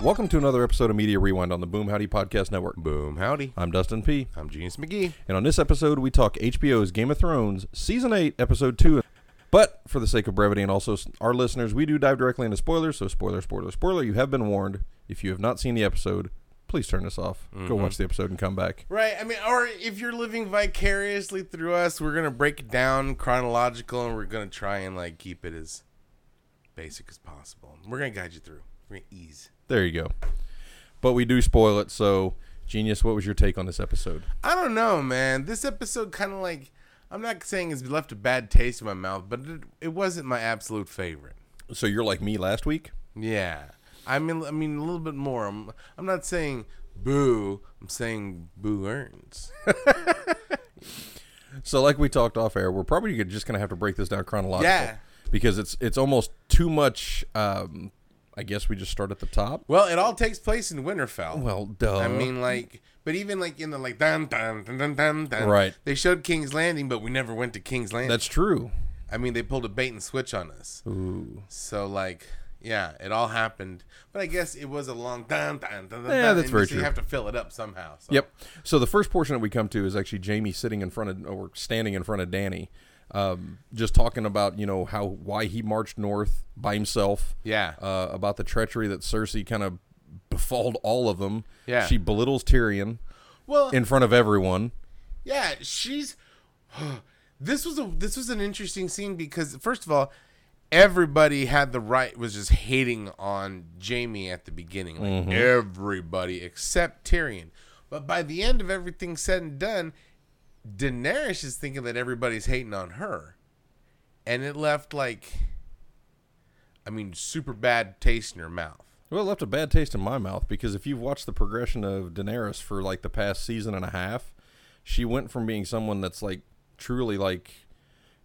Welcome to another episode of Media Rewind on the Boom Howdy Podcast Network. Boom, howdy. I'm Dustin P. I'm Genius McGee. And on this episode, we talk HBO's Game of Thrones, Season 8, Episode 2. But for the sake of brevity and also our listeners, we do dive directly into spoilers. So, spoiler, spoiler, spoiler. You have been warned. If you have not seen the episode, please turn this off. Go mm-hmm. watch the episode and come back. Right. I mean, or if you're living vicariously through us, we're gonna break it down chronological, and we're gonna try and like keep it as basic as possible. We're gonna guide you through. We're gonna ease. There you go. But we do spoil it. So, Genius, what was your take on this episode? I don't know, man. This episode kind of like I'm not saying it's left a bad taste in my mouth, but it, it wasn't my absolute favorite. So, you're like me last week? Yeah. I mean, I mean a little bit more. I'm, I'm not saying boo. I'm saying boo earns. So, like we talked off air, we're probably just going to have to break this down chronologically. Yeah. Because it's it's almost too much. Um, I guess we just start at the top. Well, it all takes place in Winterfell. Well, duh. I mean, like, but even like in the like dun dun dun dun dun, dun Right. They showed King's Landing, but we never went to King's Landing. that's true. I mean, they pulled a bait and switch on us. Ooh. So like, yeah, it all happened. But I guess it was a long dun dun dun dun. Yeah, dun, that's very so true. You have to fill it up somehow. So. Yep. So the first portion that we come to is actually Jaime sitting in front of or standing in front of Dany, um, just talking about you know how why he marched north by himself. Yeah. Uh, about the treachery that Cersei kind of befalled all of them. Yeah. She belittles Tyrion Well, in front of everyone. Yeah, she's. This was a this was an interesting scene because first of all, everybody had the right was just hating on Jaime at the beginning, like everybody except Tyrion. But by the end of everything said and done, Daenerys is thinking that everybody's hating on her, and it left like, I mean, super bad taste in her mouth. Well, it left a bad taste in my mouth because if you've watched the progression of Daenerys for like the past season and a half, she went from being someone that's like truly like,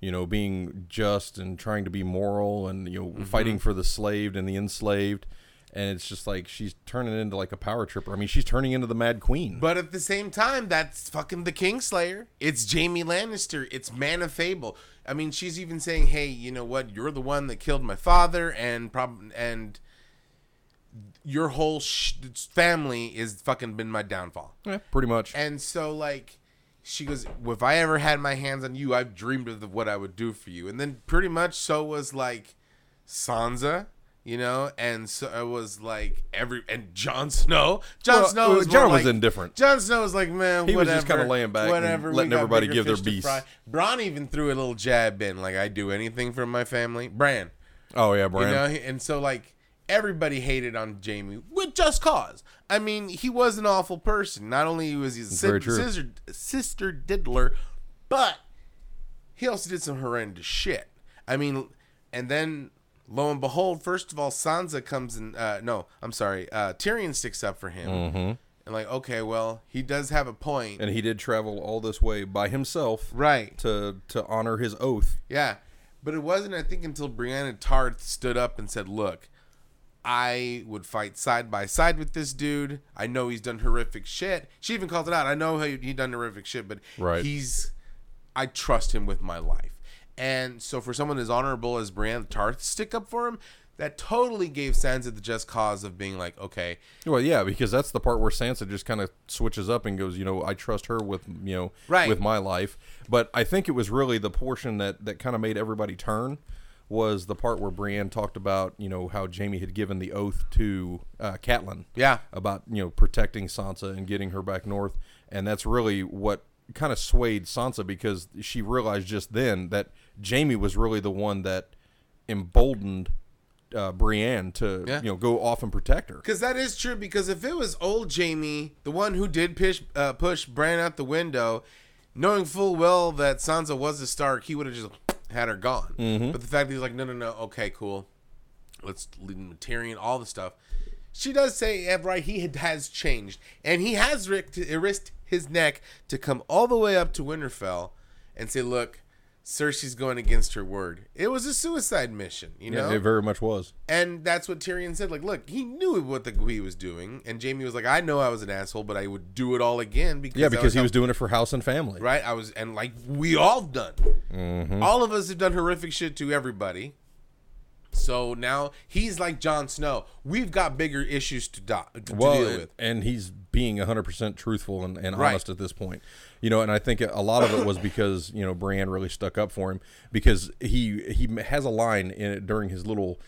you know, being just and trying to be moral and you know mm-hmm. fighting for the slaved and the enslaved, and it's just like she's turning into like a power tripper. I mean, she's turning into the Mad Queen. But at the same time, that's fucking the Kingslayer. It's Jaime Lannister. It's Man of Fable. I mean, she's even saying, "Hey, you know what? You're the one that killed my father, and prob- and your whole sh- family is fucking been my downfall." yeah, pretty much. And so, like, she goes, "If I ever had my hands on you, I've dreamed of what I would do for you." And then, pretty much, so was like Sansa, you know, and so it was like every and Jon Snow. Jon Well, Snow uh, was Jon was like, indifferent. Jon Snow was like, man, He was just kinda laying back whatever. letting everybody give their beefs. Bron even threw a little jab in, like, I do anything for my family. Bran, oh yeah, Bran. you know, and so like everybody hated on Jaime with just cause. I mean, he was an awful person. Not only was he a si- sister, sister diddler, but he also did some horrendous shit. I mean, and then lo and behold, first of all, Sansa comes in. Uh, no, I'm sorry. Uh, Tyrion sticks up for him, and like, okay, well, he does have a point, and he did travel all this way by himself right? to to honor his oath. Yeah, but it wasn't. I think until Brienne Tarth stood up and said, "Look, I would fight side by side with this dude. I know he's done horrific shit. She even called it out. I know he, he done horrific shit, but Right. he's. I trust him with my life. And so for someone as honorable as Brienne Tarth stick up for him, that totally gave Sansa the just cause of being like, okay, Well, yeah, because that's the part where Sansa just kind of switches up and goes, you know, I trust her with, you know, Right. with my life. But I think it was really the portion that that kind of made everybody turn was the part where Brienne talked about, you know, how Jaime had given the oath to uh, Catelyn. Yeah. About you know protecting Sansa and getting her back north, and that's really what kind of swayed Sansa because she realized just then that Jaime was really the one that emboldened uh, Brienne to Yeah. you know go off and protect her. Because that is true. Because if it was old Jaime, the one who did push uh, push Bran out the window, knowing full well that Sansa was a Stark, he would have just had her gone. But the fact that he's like, no, no, no, okay, cool, let's lead him Tyrion, all the stuff. She does say, yeah, right, he had, has changed, and he has risked, risked his neck to come all the way up to Winterfell and say, look. Cersei's going against her word. It was a suicide mission, you know. Yeah, it very much was. And that's what Tyrion said. Like, look, he knew what the, he was doing, and Jaime was like, "I know I was an asshole, but I would do it all again because Yeah, because he was doing it for house and family. right. I was, and like we all done. Mm-hmm. All of us have done horrific shit to everybody, So now he's like Jon Snow. We've got bigger issues to, do, to well, deal with. and he's being 100% truthful and, and Right. honest at this point. You know, and I think a lot of it was because, you know, Brienne really stuck up for him because he he has a line in it during his little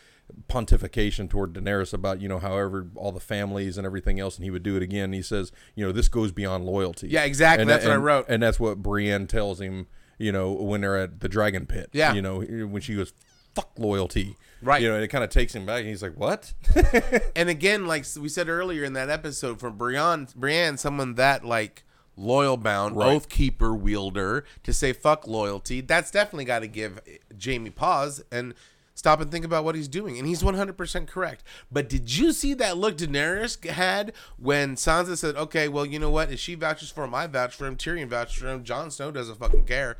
pontification toward Daenerys about, you know, however all the families and everything else and he would do it again. He says, you know, this goes beyond loyalty. Yeah, exactly. And, That's what I wrote. And that's what Brienne tells him, you know, when they're at the dragon pit. Yeah. You know, when she goes, fuck loyalty. Right. You know, and it kind of takes him back and he's like, what? And again, like we said earlier in that episode, from Brienne, Brienne, someone that like loyal bound, Right. oath keeper, wielder, to say fuck loyalty, that's definitely got to give Jaime pause and stop and think about what he's doing. And he's 100% correct. But did you see that look Daenerys had when Sansa said, okay, well, you know what? If she vouches for him, I vouch for him, Tyrion vouches for him, Jon Snow doesn't fucking care.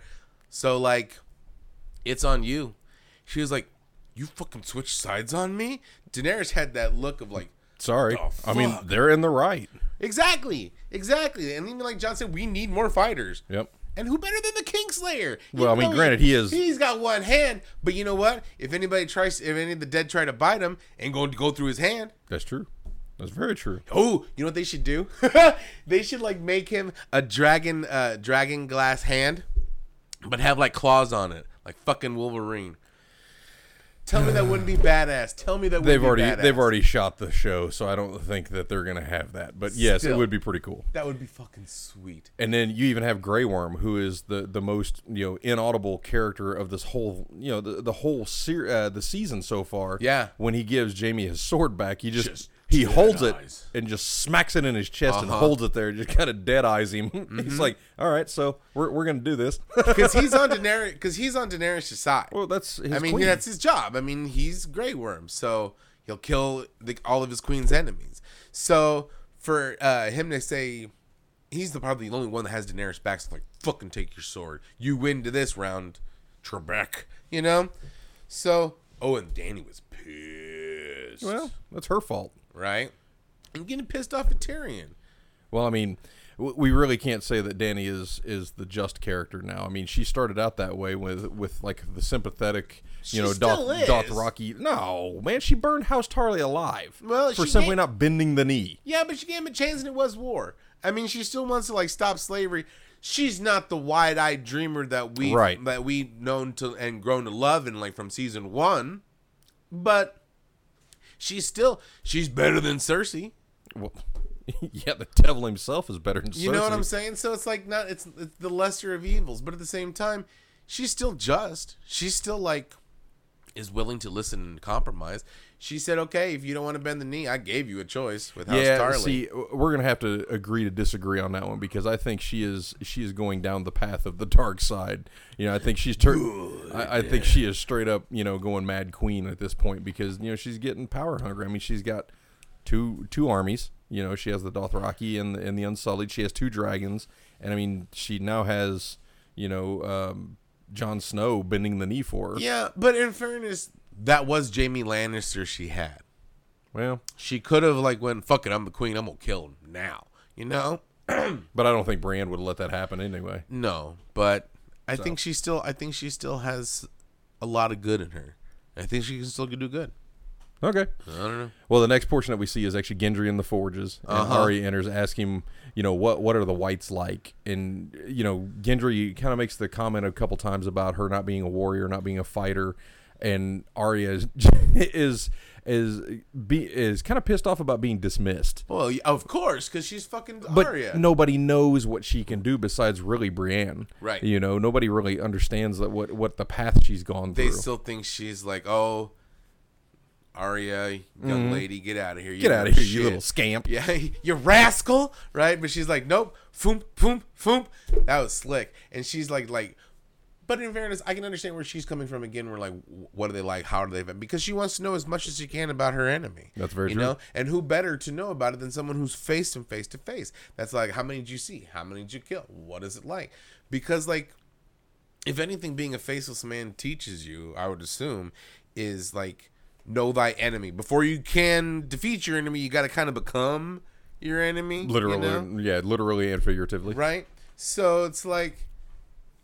So, like, it's on you. She was like, you fucking switch sides on me? Daenerys had that look of like, Sorry. I mean, they're in the right. Exactly, exactly. And even like Jon said, we need more fighters. Yep. And who better than the Kingslayer? Well, I mean, granted, he is- He's got one hand, but you know what? If anybody tries, if any of the dead try to bite him, ain't going to go through his hand. That's true. That's very true. Oh, you know what they should do? they should like make him a dragon, uh, dragon glass hand, but have like claws on it, like fucking Wolverine. Tell me that wouldn't be badass. Tell me that They've be already badass. they've already shot the show, so I don't think that they're gonna have that. But yes, Still. it would be pretty cool. That would be fucking sweet. And then you even have Grey Worm, who is the the most you know inaudible character of this whole you know the the whole ser- uh, the season so far. Yeah. When he gives Jaime his sword back, he just, Just he dead holds it and just smacks it in his chest and Uh-huh. holds it there, just kind of dead eyes him. He's like, all right, so we're we're gonna do this. Because he's on Daenerys. Because he's on Daenerys' side. well, that's his I mean, queen. that's his job. I mean, he's Grey Worm, so he'll kill the, all of his queen's enemies. So for uh, him to say he's the probably the only one that has Daenerys back, so like fucking take your sword. You win to this round, Trebek. You know. So oh, and Dany was pissed. well, that's her fault. Right. I'm getting pissed off at Tyrion. Well, I mean, we really can't say that Dany is is the just character now. I mean, she started out that way with with like the sympathetic, you She know, Doth. Dothraki. No, man, she burned House Tarly alive Well, for simply gave- not bending the knee. Yeah, but she gave him a chance and it was war. I mean, she still wants to like stop slavery. She's not the wide-eyed dreamer that we Right. that we known to and grown to love in like from season 1. But she's still she's better than Cersei. Well, yeah, the devil himself is better than Cersei. You know what I'm saying? So it's like not it's, it's the lesser of evils, but at the same time, she's still just. She's still like is willing to listen and compromise. She said, "Okay, if you don't want to bend the knee, I gave you a choice with House Yeah, Tarly." see, we're gonna have to agree to disagree on that one because I think she is she is going down the path of the dark side. You know, I think she's tur- I, I think she is straight up, you know, going mad queen at this point because you know she's getting power hungry. I mean, she's got two two armies. You know, she has the Dothraki and the, and the Unsullied. She has two dragons, and I mean, she now has you know um, Jon Snow bending the knee for her. Yeah, but in fairness, that was Jaime Lannister she had. Well, She could have like went, fuck it, I'm the queen, I'm gonna kill him now. You know? but I don't think Brand would let that happen anyway. No. But I think she still I think she still has a lot of good in her. I think she can still do good. Okay. I don't know. Well, the next portion that we see is actually Gendry in the forges, and Uh-huh. Arya enters, asking him, you know, what what are the whites like? And you know, Gendry kind of makes the comment a couple times about her not being a warrior, not being a fighter, and Arya is is is be is kind of pissed off about being dismissed. Well, of course, because she's fucking But Arya. nobody knows what she can do besides really Brienne. Right. You know, nobody really understands that what what the path she's gone they through. They still think she's like, oh, Arya, young mm-hmm. lady, get out of here. You. Get out of here, you little scamp. Yeah, you rascal, right? But she's like, nope, foom, foom, foom. That was slick. And she's like, like, but in fairness, I can understand where she's coming from. Again, we're like, what are they like? How are they? Because she wants to know as much as she can about her enemy. That's very you true. know. And who better to know about it than someone who's faced him face to face? That's like, how many did you see? How many did you kill? What is it like? Because like, if anything, being a faceless man teaches you, I would assume, is like know thy enemy before you can defeat your enemy. You got to kind of become your enemy, you Literally, know? yeah, literally and figuratively. right? So it's like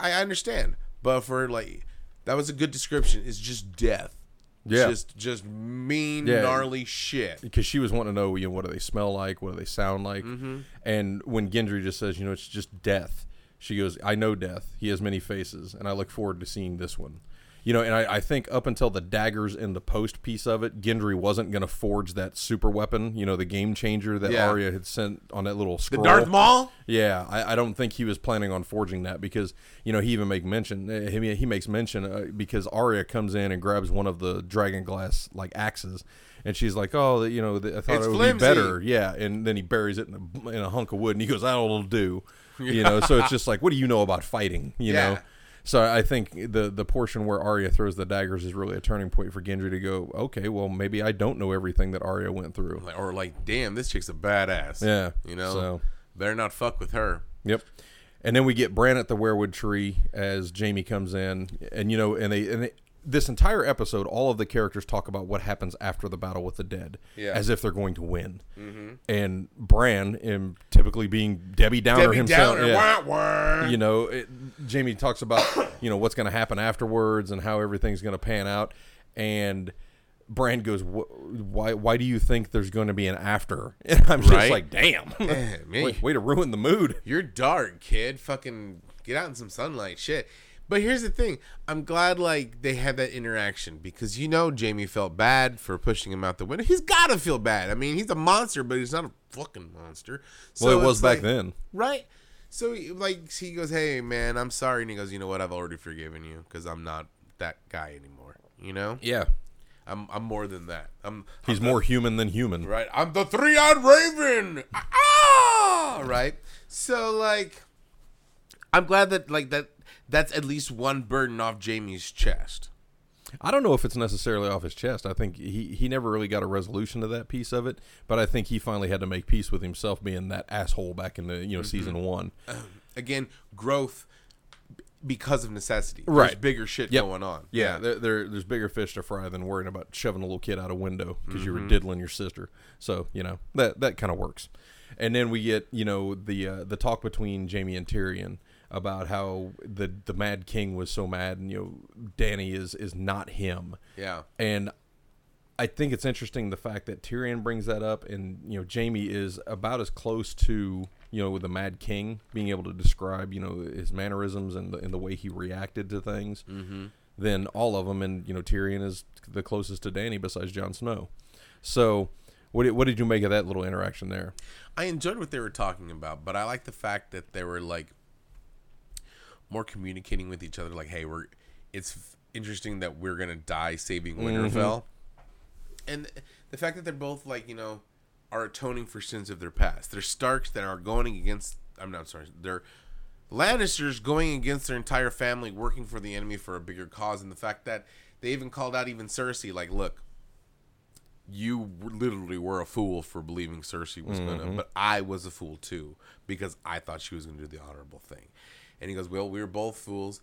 I understand, but for like that was a good description. It's just death. Yeah. just just mean, Yeah. gnarly shit. because she was wanting to know, you know, what do they smell like, what do they sound like, Mm-hmm. and when Gendry just says, you know, it's just death. She goes, I know death. He has many faces, and I look forward to seeing this one. You know, and I, I think up until the daggers in the post piece of it, Gendry wasn't going to forge that super weapon. You know, the game changer that Yeah. Arya had sent on that little scroll. The. Darth Maul. Yeah, I, I don't think he was planning on forging that because you know he even make mention uh, he he makes mention uh, because Arya comes in and grabs one of the dragon glass like axes, and she's like, oh, you know, I thought It's it would flimsy. be better, yeah, and then he buries it in a, in a hunk of wood, and he goes, that'll do, you know. So it's just like, what do you know about fighting, you know? So I think the the portion where Arya throws the daggers is really a turning point for Gendry to go, okay, well maybe I don't know everything that Arya went through. Like- Or like, damn, this chick's a badass. Yeah, You know, so- better not fuck with her. Yep. And then we get Bran at the weirwood tree as Jaime comes in, and you know, and they and they, this entire episode, all of the characters talk about what happens after the battle with the dead, Yeah. as if they're going to win. And Bran, in typically being Debbie Downer Debbie himself, Downer. yeah, Wah, wah. you know, it, Jaime talks about you know what's going to happen afterwards and how everything's going to pan out, and Bran goes, "Why? Why do you think there's going to be an after?" And I'm just Right? like, "Damn, Eh, man. way, way to ruin the mood." You're dark, kid. Fucking get out in some sunlight. Shit. But here's the thing. I'm glad like they had that interaction because you know Jaime felt bad for pushing him out the window. He's gotta feel bad. I mean, he's a monster, but he's not a fucking monster. So Well, it was back like- then. right? So he- like he goes, "Hey man, I'm sorry," and he goes, "You know what? I've already forgiven you because I'm not that guy anymore. You know, Yeah, I'm I'm more than that. I'm he's I'm more human than human. Right. I'm the three eyed raven. Ah! Right. So like I'm glad that like that that's at least one burden off Jaime's chest. I don't know if it's necessarily off his chest. I think he, he never really got a resolution to that piece of it, but I think he finally had to make peace with himself being that asshole back in the you know Mm-hmm. season one. Again, growth because of necessity. Right. There's bigger shit Yep. going on. Yeah, there, there there's bigger fish to fry than worrying about shoving a little kid out a window because you Mm-hmm. were diddling your sister. So you know that that kind of works. And then we get you know the uh, the talk between Jaime and Tyrion about how the the Mad King was so mad, and you know Dany is is not him. Yeah. And I think it's interesting the fact that Tyrion brings that up, and you know Jaime is about as close to you know the Mad King being able to describe you know his mannerisms and the, and the way he reacted to things Mm-hmm. than all of them. And you know Tyrion is the closest to Dany besides Jon Snow. So what did, what did you make of that little interaction there? I enjoyed what they were talking about, but I like the fact that they were like more communicating with each other. Like, hey, we're it's interesting that we're gonna die saving mm-hmm. Winterfell, and the fact that they're both like you know are atoning for sins of their past. They're Starks that are going against. I'm not sorry. They're Lannisters going against their entire family, working for the enemy for a bigger cause, and the fact that they even called out even Cersei, like, look, you literally were a fool for believing Cersei was gonna, mm-hmm. but I was a fool too because I thought she was gonna do the honorable thing. And he goes, "Well, we were both fools,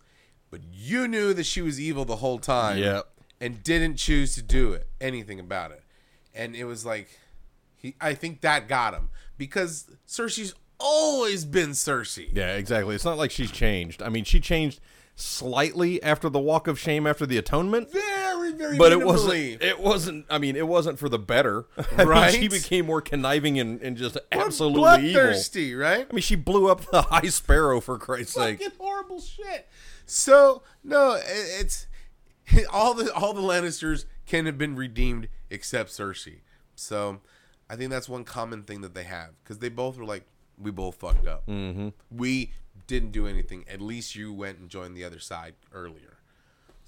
but you knew that she was evil the whole time, Yep. and didn't choose to do it, anything about it." And it was like, he, I think that got him because Cersei's always been Cersei. Yeah, exactly. It's not like she's changed. I mean, she changed slightly after the Walk of Shame after the Atonement. Very, very, but it wasn't. It wasn't. I mean, it wasn't for the better. Right? she became more conniving and, and just absolutely evil. bloodthirsty, right? I mean, she blew up the High Sparrow for Christ's sake. horrible shit. So no, it- it's all the all the Lannisters can have been redeemed except Cersei. So I think that's one common thing that they have because they both were like, we both fucked up. Mm-hmm. We didn't do anything. At least you went and joined the other side earlier.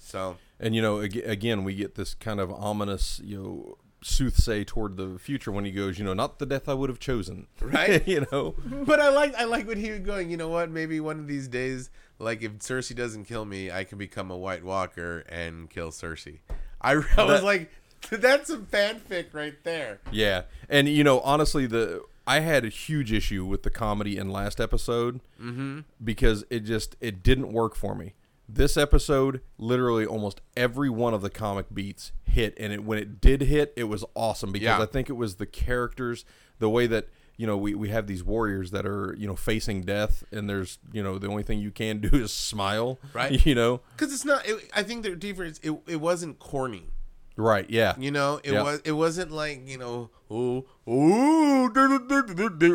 So And you know, ag- again, we get this kind of ominous, you know, soothsay toward the future when he goes, you know, not the death I would have chosen, Right. you know, But I like I like when he was going. You know what? Maybe one of these days, like if Cersei doesn't kill me, I can become a White Walker and kill Cersei. I, I was like, that's some fanfic right there. yeah. And you know, honestly, the I had a huge issue with the comedy in last episode mm-hmm. because it just it didn't work for me. This episode, literally, almost every one of the comic beats hit, and it when it did hit, it was awesome because Yeah. I think it was the characters, the way that you know we, we have these warriors that are you know facing death, and there's you know the only thing you can do is smile, Right. You know, Because it's not. It, I think the difference. It, it wasn't corny. Right. Yeah. You know, it Yeah. was it wasn't like you know, oh, oh,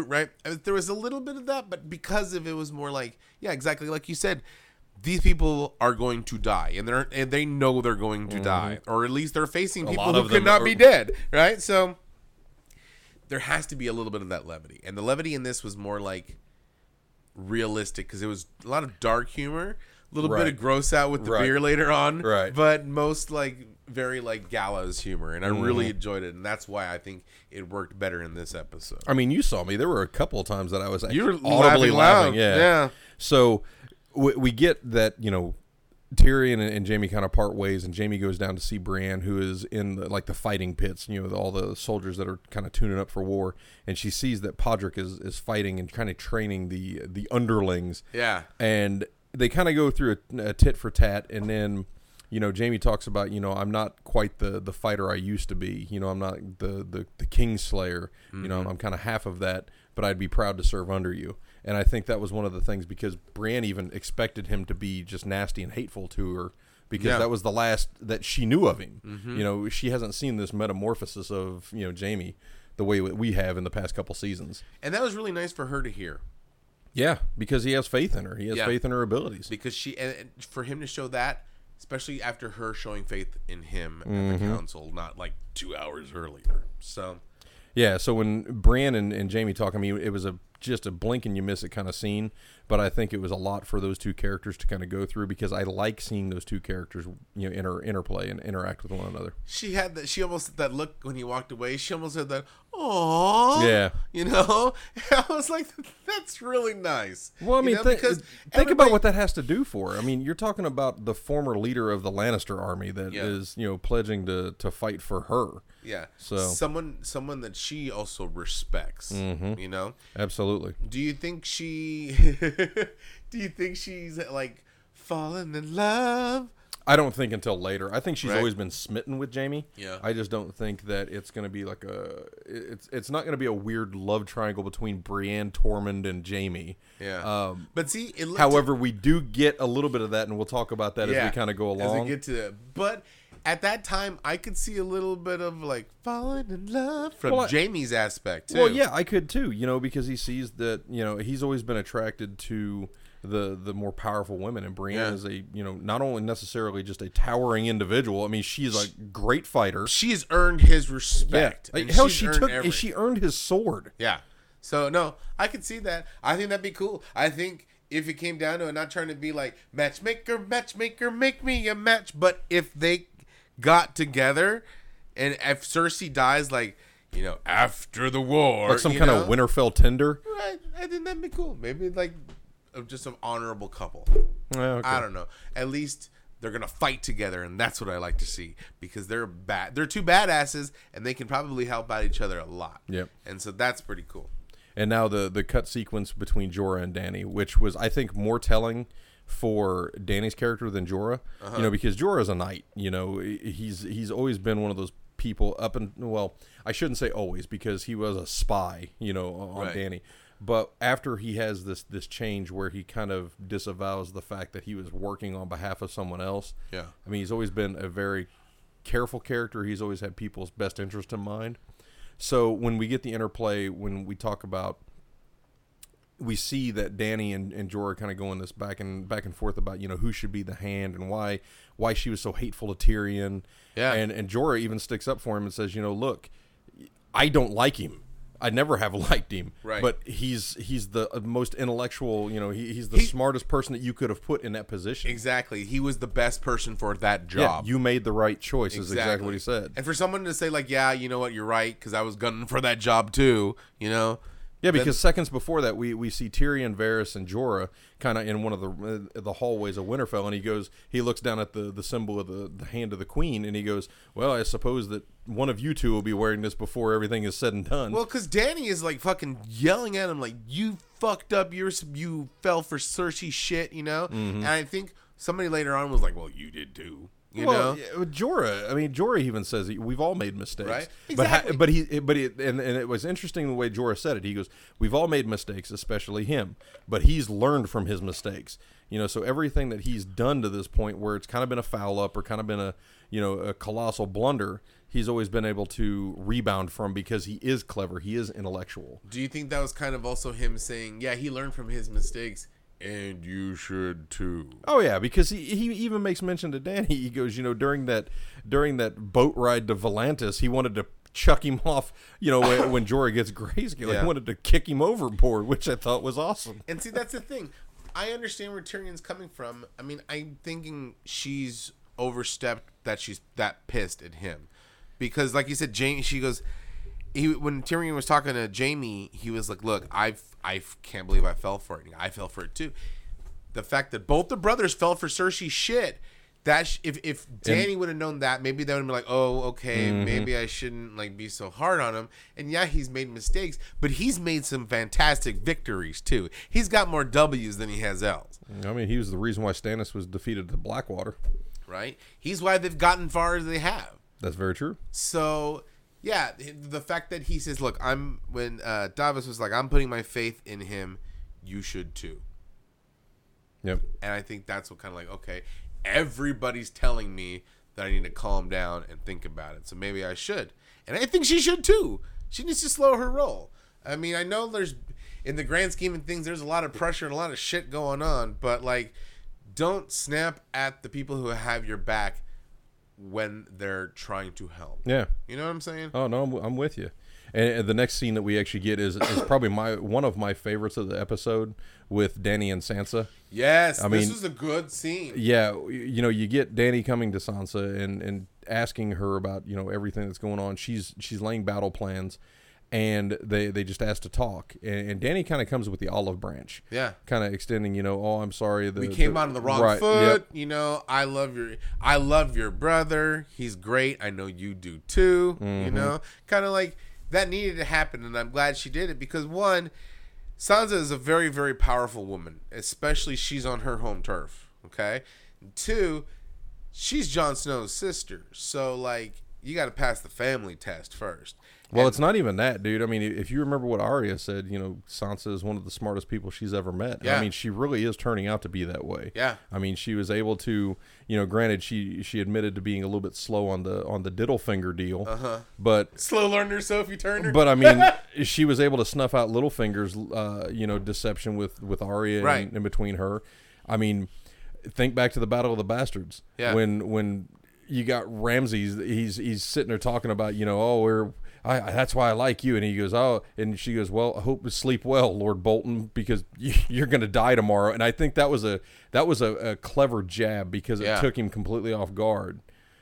right? There was a little bit of that, but because of it was more like, yeah, exactly like you said, these people are going to die, and they're and they know they're going to die, or at least they're facing people who could not are- be dead, right? So there has to be a little bit of that levity, and the levity in this was more like realistic because it was a lot of dark humor, a little bit of gross out with the Right. beer later on, Right. But most like very like gallows humor, and I really Mm-hmm. enjoyed it, and that's why I think it worked better in this episode. I mean, you saw me. There were a couple of times that I was actually You were audibly laughing laughing. loud. Yeah. Yeah. So we, we get that you know Tyrion and, and Jaime kind of part ways, and Jaime goes down to see Brienne, who is in the, like the fighting pits. You know, all the soldiers that are kind of tuning up for war, and she sees that Podrick is is fighting and kind of training the the underlings. Yeah, and they kind of go through a, a tit for tat and then you know jaime talks about you know i'm not quite the the fighter i used to be. You know i'm not the the, the king slayer you know mm-hmm. i'm kind of half of that but i'd be proud to serve under you and i think that was one of the things because brienne even expected him to be just nasty and hateful to her because Yeah. that was the last that she knew of him you know she hasn't seen this metamorphosis of you know jaime the way that we have in the past couple seasons and that was really nice for her to hear yeah because he has faith in her he has Yeah. faith in her abilities because she and and for him to show that, especially after her showing faith in him at Mm-hmm. the council, not like two hours earlier. So Yeah, so when Bran and, and Jaime talk, I mean, it was a just a blink and you miss it kind of scene, but I think it was a lot for those two characters to kind of go through because I like seeing those two characters, you know, inter interplay and interact with one another. she had that. She almost had that look when he walked away. She almost had that. Oh, Yeah. You know, I was like, that's really nice. Well, I You mean, know, thi- because think about what that has to do for. her. I mean, you're talking about the former leader of the Lannister army that is, Yeah. you know, pledging to to fight for her. Yeah. So- someone someone that she also respects. Mm-hmm. You know. Absolutely. Do you think she? do you think she's like fallen in love? I don't think until later. I think she's Right. always been smitten with Jaime. Yeah. I just don't think that it's going to be like a it's it's not going to be a weird love triangle between Brienne, Tormund, and Jaime. Yeah. Um, but see, however, we do get a little bit of that, and we'll talk about that as we kind of go as along. we get to that. But at that time, I could see a little bit of like falling in love from Well, I- Jaime's aspect too. well, yeah, I could too. You know, because he sees that you know he's always been attracted to the the more powerful women, and Brienne Yeah. is a you know not only necessarily just a towering individual. I mean, she's a great fighter. she's earned his respect. Like, hell, she took every- she earned his sword. Yeah. So no, I could see that. I think that'd be cool. I think if it came down to it, not trying to be like matchmaker, matchmaker, make me a match, but if they got together and if Cersei dies, like you know, after the war, Like some kind know, of Winterfell tender. I, I think that'd be cool. Maybe like uh, just an honorable couple. Okay. I don't know. At least they're gonna fight together, and that's what I like to see because they're bad. They're two badasses, and they can probably help out each other a lot. Yep. And so that's pretty cool. And now the the cut sequence between Jorah and Dany, which was I think more telling for Dany's character than Jorah. Uh-huh. You know, because Jorah's a knight. You know, he's he's always been one of those people up and well, I shouldn't say always because he was a spy. You know, on Right. Dany. But after he has this this change where he kind of disavows the fact that he was working on behalf of someone else. Yeah. I mean, he's always been a very careful character. He's always had people's best interest in mind. So when we get the interplay, when we talk about, we see that Dany and, and Jorah kind of going this back and back and forth about you know who should be the hand and why why she was so hateful to Tyrion. Yeah. And and Jorah even sticks up for him and says, you know, look, I don't like him. I never have liked him. Right. But he's he's the most intellectual. You know, he, he's the He- smartest person that you could have put in that position. Exactly. He was the best person for that Yeah, job. you made the right choice. Is exactly what he said. And for someone to say like, "Yeah, you know what, you're right," because I was gunning for that job too. You know. Yeah, because seconds before that, we, we see Tyrion, Varys, and Jorah kind of in one of the uh, the hallways of Winterfell, and he goes, he looks down at the, the symbol of the, the hand of the queen, and he goes, "Well, I suppose that one of you two will be wearing this before everything is said and done." Well, because Dany is like fucking yelling at him like, "You fucked up. You're you fell for Cersei shit," you know. Mm-hmm. And I think somebody later on was like, "Well, you did too." You well, know, Jorah. I mean, Jorah even says we've all made mistakes, Right. But ha- Exactly. but he but he and, and it was interesting the way Jorah said it. He goes, "We've all made mistakes, especially him, but he's learned from his mistakes." You know, so everything that he's done to this point, where it's kind of been a foul up or kind of been a you know a colossal blunder, he's always been able to rebound from because he is clever, he is intellectual. do you think that was kind of also him saying, "Yeah, he learned from his mistakes, and you should too"? Oh yeah, because he, he even makes mention to Dany. He goes, you know, during that during that boat ride to Volantis, he wanted to chuck him off. You know, when, when Jorah gets grayscale, Yeah. he wanted to kick him overboard, which I thought was awesome. And see, that's the thing. I understand where Tyrion's coming from. I mean, I'm thinking she's overstepped that she's that pissed at him, because like you said, Jaime. She goes, he when Tyrion was talking to Jaime, he was like, "Look, I've I can't believe I fell for it. I fell for it too." The fact that both the brothers fell for Cersei's shit. That sh- if if Dany would have known that, maybe they would have been like, "Oh, okay, mm-hmm. maybe I shouldn't like be so hard on him." And yeah, he's made mistakes, but he's made some fantastic victories too. He's got more W's than he has L's, I mean, he was the reason why Stannis was defeated at Blackwater. right? He's why they've gotten far as they have. That's very true. So yeah, the fact that he says, "Look, I'm," when uh, Davos was like, "I'm putting my faith in him," you should too. Yep. And I think that's what kind of like, okay, everybody's telling me that I need to calm down and think about it. So maybe I should. And I think she should too. She needs to slow her roll. I mean, I know there's, in the grand scheme of things, there's a lot of pressure and a lot of shit going on, but like, don't snap at the people who have your back when they're trying to help. Yeah. You know what I'm saying? Oh no, I'm, I'm with you. And, and the next scene that we actually get is, is probably my one of my favorites of the episode with Dany and Sansa. Yes, I mean, this is a good scene. Yeah, you know, you get Dany coming to Sansa and and asking her about you know everything that's going on. She's she's laying battle plans, and they they just ask to talk. And, and Dany kind of comes with the olive branch. Yeah. kind of extending. You know, oh, I'm sorry. The, we came the- on the wrong right, foot. yep. You know, I love your I love your brother. He's great. I know you do too. Mm-hmm. You know, kind of like that needed to happen, and I'm glad she did it because one, Sansa is a very very powerful woman, especially she's on her home turf. Okay, And two, she's Jon Snow's sister, so like you got to pass the family test first. Well, it's not even that, dude. I mean, if you remember what Arya said, you know, Sansa is one of the smartest people she's ever met. Yeah. I mean, she really is turning out to be that way. Yeah. I mean, she was able to, you know, granted she she admitted to being a little bit slow on the on the diddle finger deal, uh-huh. but Slow learner Sophie Turner. but I mean, she was able to snuff out Littlefinger's, uh, you know, deception with with Arya Right. in, in between her. I mean, think back to the Battle of the Bastards. Yeah. When when you got Ramses, he's he's sitting there talking about, you know, oh, we're. I, I- that's why I like you, and he goes, oh, and she goes, well, I hope you sleep well, Lord Bolton, because you, you're going to die tomorrow. And I think that was a that was a, a clever jab because it Yeah. took him completely off guard,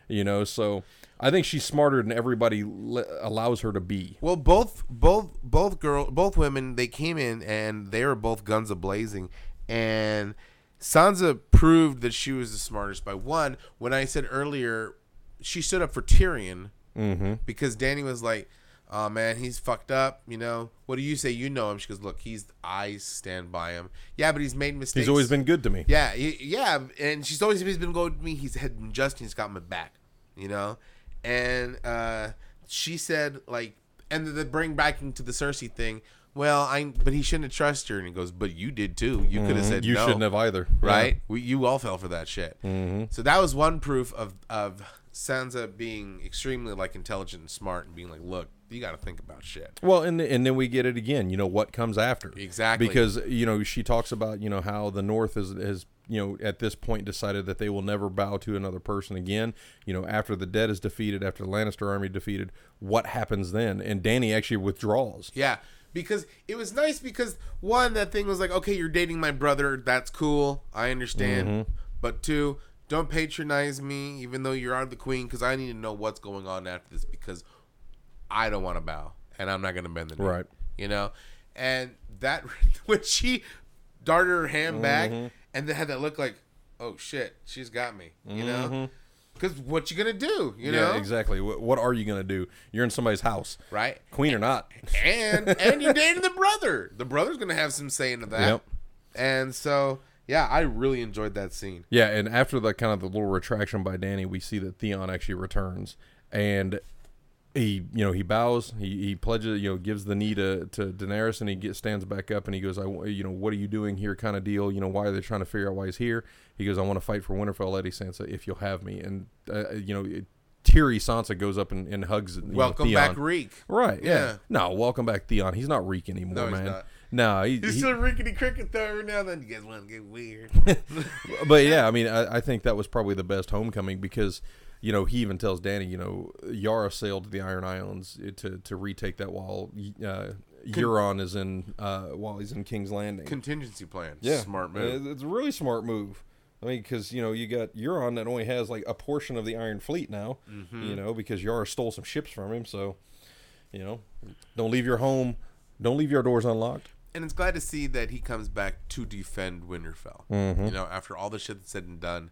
you know. So I think she's smarter than everybody le- allows her to be. Well, both both both girl both women they came in and they were both guns a blazing, and Sansa proved that she was the smartest by one. When I said earlier, she stood up for Tyrion Mm-hmm. because Dany was like, "Oh man, he's fucked up." You know, what do you say? You know him? She goes, "Look, he's I stand by him. Yeah, but he's made mistakes. He's always been good to me. Yeah, he- yeah, and she's always he's been good to me. He's had been just he's got my back, you know. And uh, she said like, and the bring back into the Cersei thing. Well, I but he shouldn't have trusted her, and he goes, but you did too. You could have mm-hmm. said You no, shouldn't have either, right? We, you all fell for that shit. Mm-hmm. So that was one proof of of Sansa being extremely like intelligent and smart, and being like, look, you got to think about shit. Well, and and then we get it again. You know what comes after Exactly. because you know she talks about you know how the North is has you know at this point decided that they will never bow to another person again. You know after the dead is defeated, after the Lannister army defeated, what happens then? And Dany actually withdraws. Yeah, because it was nice because one, that thing was like, okay, you're dating my brother. That's cool. I understand. Mm-hmm. But two, don't patronize me, even though you are on the queen, because I need to know what's going on after this because I don't want to bow and I'm not going to bend the knee. Right. You know, and that when she darted her hand back mm-hmm. and then had that look like, oh shit, she's got me. You know. Mm-hmm. Because what you gonna do? You know, exactly. What, what are you gonna do? You're in somebody's house, right? queen or not. and and you dated the brother. The brother's gonna have some say into that. Yep. And so yeah, I really enjoyed that scene. Yeah, and after the kind of the little retraction by Dany, we see that Theon actually returns, and he, you know, he bows, he, he pledges, you know, gives the knee to, to Daenerys, and he gets stands back up, and he goes, I, you know, what are you doing here, kind of deal, you know, why are they trying to figure out why he's here? He goes, I want to fight for Winterfell, Lady Sansa, if you'll have me, and uh, you know, it, teary Sansa goes up and, and hugs. know, Welcome Theon. back, Reek. Right? Yeah. Yeah. No, welcome back, Theon. He's not Reek anymore, No, he's man. No, he, He's he- still rickety cricket though. Every now and then, you guys want to get weird. but yeah, I mean, I, I think that was probably the best homecoming because, you know, he even tells Dany, you know, Yara sailed to the Iron Islands to to retake that while uh, Euron is in uh, while he's in King's Landing. Contingency plan. yeah, smart move. Uh, It's a really smart move. I mean, because you know you got Euron that only has like a portion of the Iron Fleet now. Mm-hmm. You know, because Yara stole some ships from him. So, you know, don't leave your home, don't leave your doors unlocked. And it's glad to see that he comes back to defend Winterfell. Mm-hmm. You know, after all the shit that's said and done,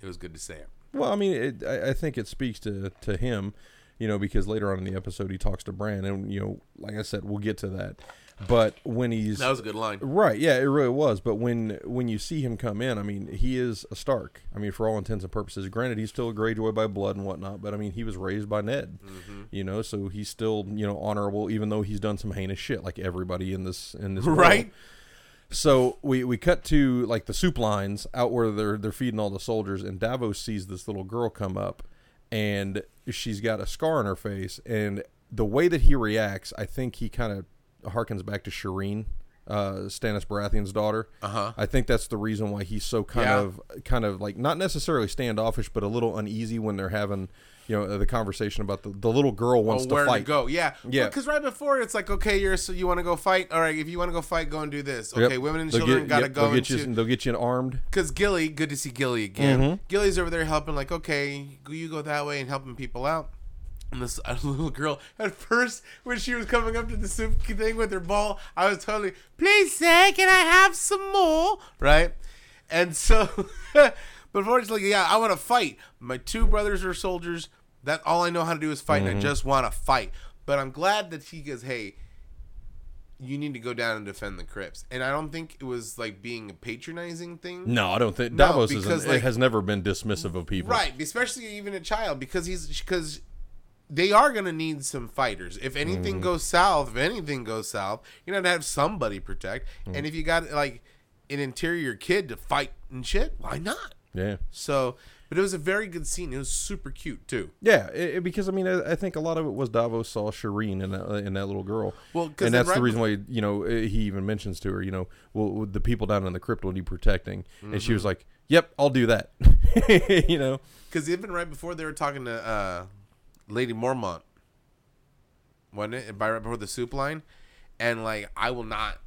it was good to see it. Well, I mean, it, I, I think it speaks to to him, you know, because later on in the episode he talks to Bran, and you know, like I said, we'll get to that. But when he's That was a good line. right, yeah, it really was. But when when you see him come in, I mean, he is a Stark. I mean, for all intents and purposes. Granted, he's still a Greyjoy by blood and whatnot, but I mean, he was raised by Ned, Mm-hmm. you know, so he's still you know honorable, even though he's done some heinous shit, like everybody in this in this world. Right? So we, we cut to like the soup lines out where they're they're feeding all the soldiers, and Davos sees this little girl come up, and she's got a scar on her face, and the way that he reacts, I think he kind of harkens back to Shireen, uh, Stannis Baratheon's daughter. Uh-huh. I think that's the reason why he's so kind Yeah. of kind of like not necessarily standoffish, but a little uneasy when they're having you know the conversation about the, the little girl wants Oh, to fight. to go? Yeah, Yeah. Because right before it's like, okay, you're so you want to go fight. All right, if you want to go fight, go and do this. Yep. Okay, women and They'll children get- gotta yep, go They'll and get you. They'll get you armed. Because Gilly, good to see Gilly again. Mm-hmm. Gilly's over there helping, like, okay, you go that way and helping people out. And this little girl, at first, when she was coming up to the soup thing with her ball, I was totally, please, sir, can I have some more? Right? And so, but unfortunately, yeah, I want to fight. My two brothers are soldiers. That all I know how to do is fight, Mm-hmm. and I just want to fight. But I'm glad that he goes, hey, you need to go down and defend the crypts. And I don't think it was like being a patronizing thing. No, I don't think No, Davos because, like- has never been dismissive of people. Right, especially even a child because he's because they are going to need some fighters. If anything Mm-hmm. goes south, if anything goes south, you're going to have somebody protect. Mm. And if you got like an interior kid to fight and shit, why not? Yeah. So, but it was a very good scene. It was super cute too. Yeah, it, it- because I mean, I, I think a lot of it was Davos saw Shireen and that in that little girl. Well, 'cause and that's the reason why you know he even mentions to her, you know, well, the people down in the crypt will need protecting, and Mm-hmm. she was like, "Yep, I'll do that." you know, Because even right before they were talking to uh, Lady Mormont, wasn't it? By right before the soup line, and like I will not.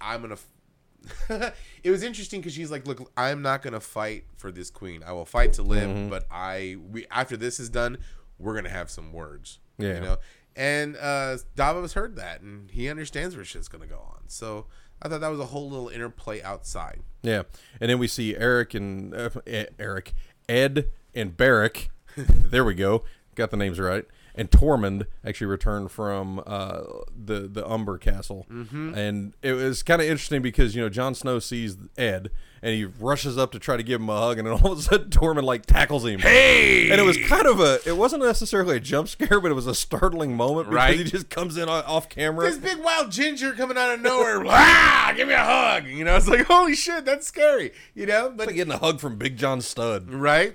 I'm gonna. f- it was interesting because she's like, "Look, I'm not gonna fight for this queen. I will fight to live, Mm-hmm. but I we after this is done, we're gonna have some words." Yeah. you know. And uh, Davos heard that, and he understands where shit's gonna go on. So I thought that was a whole little interplay outside. yeah. And then we see Eric and uh, Eric, Edd and Beric. there we go, got the names right. And Tormund actually returned from uh, the the Umber Castle, Mm-hmm. and it was kind of interesting because you know Jon Snow sees Edd and he rushes up to try to give him a hug, and then all of a sudden Tormund like tackles him. Hey, And it was kind of a, it wasn't necessarily a jump scare, but it was a startling moment because Right. he just comes in off camera. this big wild ginger coming out of nowhere. ah, give me a hug. You know, it's like holy shit, that's scary. You know, but like getting a hug from Big John Studd. right.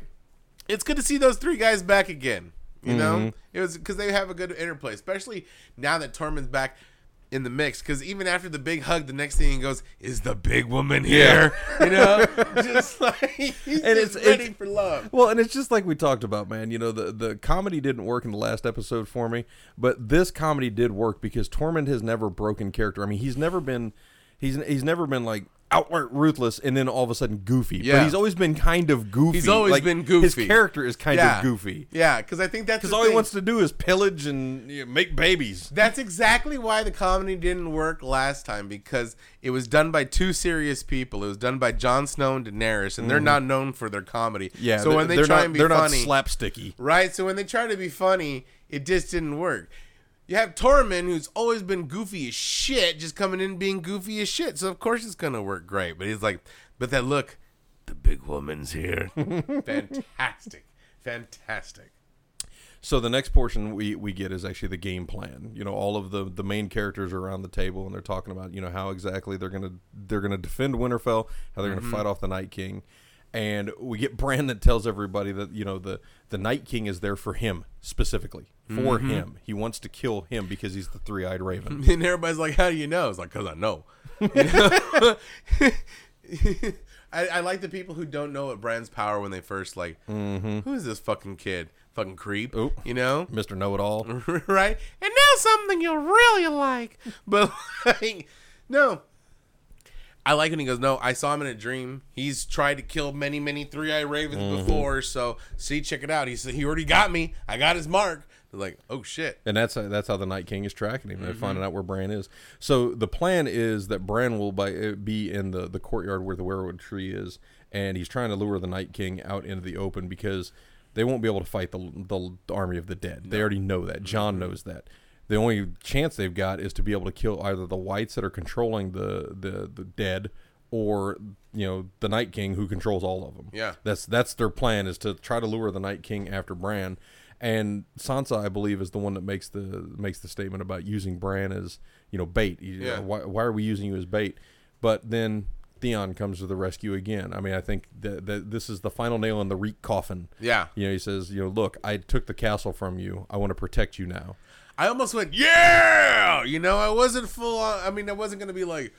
It's good to see those three guys back again. You know, Mm-hmm. it was because they have a good interplay, especially now that Tormund's back in the mix. Because even after the big hug, the next thing he goes is the big woman here. You know, just like he's And just it's- for love. Well, and it's just like we talked about, man. You know, the the comedy didn't work in the last episode for me, but this comedy did work because Tormund has never broken character. I mean, he's never been, he's he's never been like outright ruthless and then all of a sudden goofy. But he's always been kind of goofy. He's always Like, been His goofy. character is kind Yeah, of goofy Yeah, because I think that's because all he wants to do is pillage and you know, make babies. That's exactly why the comedy didn't work last time because it was done by two serious people. It was done by Jon Snow and Daenerys, and they're not known for their comedy. Mm-hmm. Yeah. So when they try not, and be they're funny, not slapsticky. right? So when they try to be funny, it just didn't work. You have Tormund, who's always been goofy as shit, just coming in being goofy as shit. So of course it's gonna work great. But he's like, But that look, the big woman's here. fantastic, fantastic. So the next portion we, we get is actually the game plan. You know, all of the, the main characters are around the table and they're talking about you know how exactly they're gonna they're gonna defend Winterfell, how they're gonna mm-hmm. fight off the Night King, and we get Bran that tells everybody that you know the the Night King is there for him specifically for him. He wants to kill him because he's the three eyed Raven. And everybody's like, "How do you know?" It's like, "Cause I know." You know? I, I like the people who don't know what Bran's power when they first like, mm-hmm. "Who is this fucking kid? Fucking creep." Oop. You know, Mister Know It All. right? And now something you'll really like. But like, no. I like it when he goes, No, I saw him in a dream. He's tried to kill many, many three eyed ravens before. So, see, check it out. He said, He already got me. I got his mark. They're like, Oh, shit. And that's that's how the Night King is tracking him. They're Mm-hmm. finding out where Bran is. So the plan is that Bran will by, uh, be in the, the courtyard where the weirwood tree is, and he's trying to lure the Night King out into the open because they won't be able to fight the the army of the dead. They already know that. Jon Mm-hmm. knows that. The only chance they've got is to be able to kill either the whites that are controlling the the, the dead. Or you know the Night King who controls all of them. Yeah. that's that's their plan is to try to lure the Night King after Bran, and Sansa, I believe, is the one that makes the makes the statement about using Bran as you know bait. Yeah. why, why are we using you as bait? But then Theon comes to the rescue again. I mean, I think that, that this is the final nail in the Reek coffin. Yeah. You know, he says, you know, look, I took the castle from you. I want to protect you now. I almost went, Yeah. You know, I wasn't full on. I mean, I wasn't going to be like,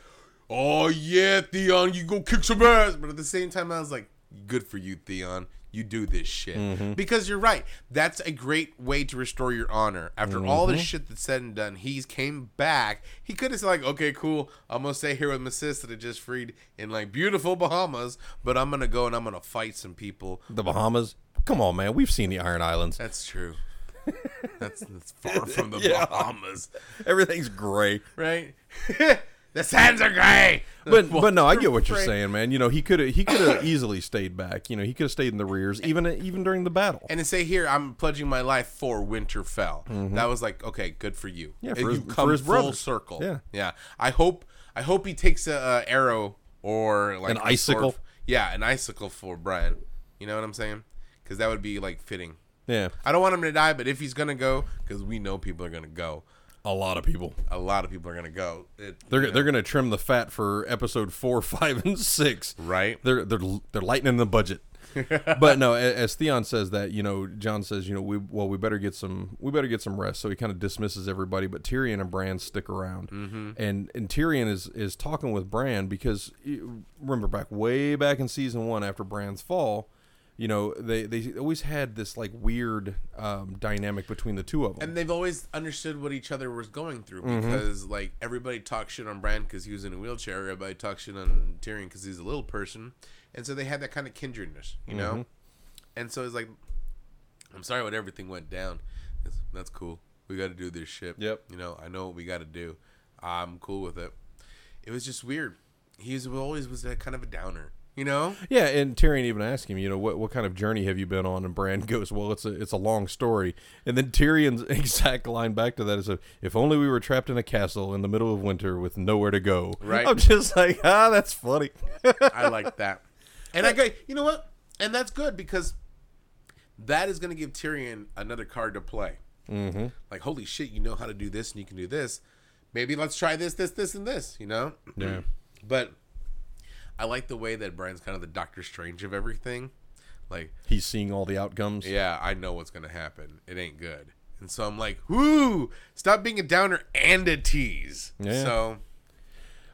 Oh, yeah, Theon, you go kick some ass. But at the same time, I was like, Good for you, Theon. You do this shit. Mm-hmm. Because you're right. That's a great way to restore your honor. After all the mm-hmm. shit that's said and done, he's came back. He could have said, like, okay, cool. I'm going to stay here with my sis that I just freed in, like, beautiful Bahamas. But I'm going to go and I'm going to fight some people. The Bahamas. Come on, man. We've seen the Iron Islands. That's true. that's, that's far from the Yeah. Bahamas. Everything's gray. right? the sands are gray. But but no, I get what you're Right. saying, man. You know, he could have he could have easily stayed back. You know, he could have stayed in the rears, even even during the battle. And to say here, I'm pledging my life for Winterfell. That was like, okay, good for you. Mm-hmm. Yeah, for you his- come for his full brothers. circle. Yeah. yeah. I hope I hope he takes a, a arrow or like An a icicle? sword- Yeah, an icicle for Bran. You know what I'm saying? Because that would be like fitting. Yeah, I don't want him to die, but if he's gonna go, because we know people are gonna go. a lot of people. A lot of people are gonna go. It, They're you know, they're gonna trim the fat for episode four, five, and six. right. They're they're they're lightening the budget. but no, as Theon says that, you know, Jon says, you know, we well, we better get some, we better get some rest. So he kind of dismisses everybody, but Tyrion and Bran stick around, Mm-hmm. and and Tyrion is is talking with Bran because remember back way back in season one after Bran's fall, you know, they they always had this like weird um, dynamic between the two of them. and they've always understood what each other was going through Mm-hmm. because like everybody talks shit on Bran because he was in a wheelchair. Everybody talks shit on Tyrion because he's a little person. And so they had that kind of kindredness you know? Mm-hmm. and so it's like I'm sorry what everything went down. It's, that's cool. We got to do this shit. Yep. you know I know what we got to do. I'm cool with it. It was just weird. He was always was that kind of a downer you know Yeah, and Tyrion even asked him, you know, what what kind of journey have you been on? And Bran goes, well, it's a it's a long story. And then Tyrion's exact line back to that is, if only we were trapped in a castle in the middle of winter with nowhere to go. Right. I'm just like, ah, that's funny. I like that. And I go, you know what? And that's good because that is going to give Tyrion another card to play. Mm-hmm. Like, holy shit, you know how to do this and you can do this. Maybe let's try this, this, this, and this, you know? Yeah. But I like the way that Bran's kind of the Doctor Strange of everything. Like, He's seeing all the outcomes. yeah, I know what's going to happen. It ain't good. And so I'm like, whoo, stop being a downer and a tease. Yeah. So,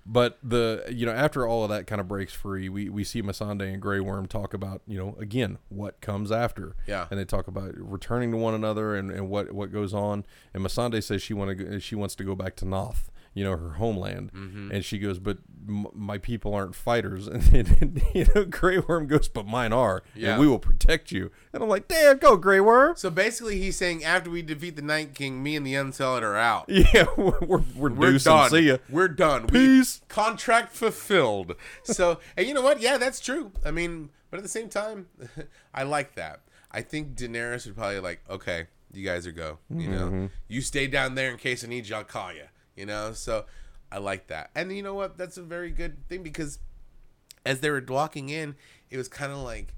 But the you know after all of that kind of breaks free, we we see Missandei and Grey Worm talk about you know again what comes after. Yeah. And they talk about returning to one another and, and what what goes on. And Missandei says she want to she wants to go back to Naath, you know her homeland. Mm-hmm. And she goes, but m- my people aren't fighters. And, then you know Grey Worm goes, but mine are. Yeah. And we will protect you. And I'm like, damn, go Grey Worm. so basically, he's saying after we defeat the Night King, me and the Unsullied are out. Yeah, we're we're, we're, We're done. See ya. We're done. Peace. We, contract fulfilled. So, and you know what? Yeah, that's true. I mean, but at the same time, I like that. I think Daenerys would probably like, okay, you guys are go. You know, Mm-hmm. you stay down there in case I need you. I'll call you. You know, so I like that. And you know what? That's a very good thing because as they were walking in, it was kind of like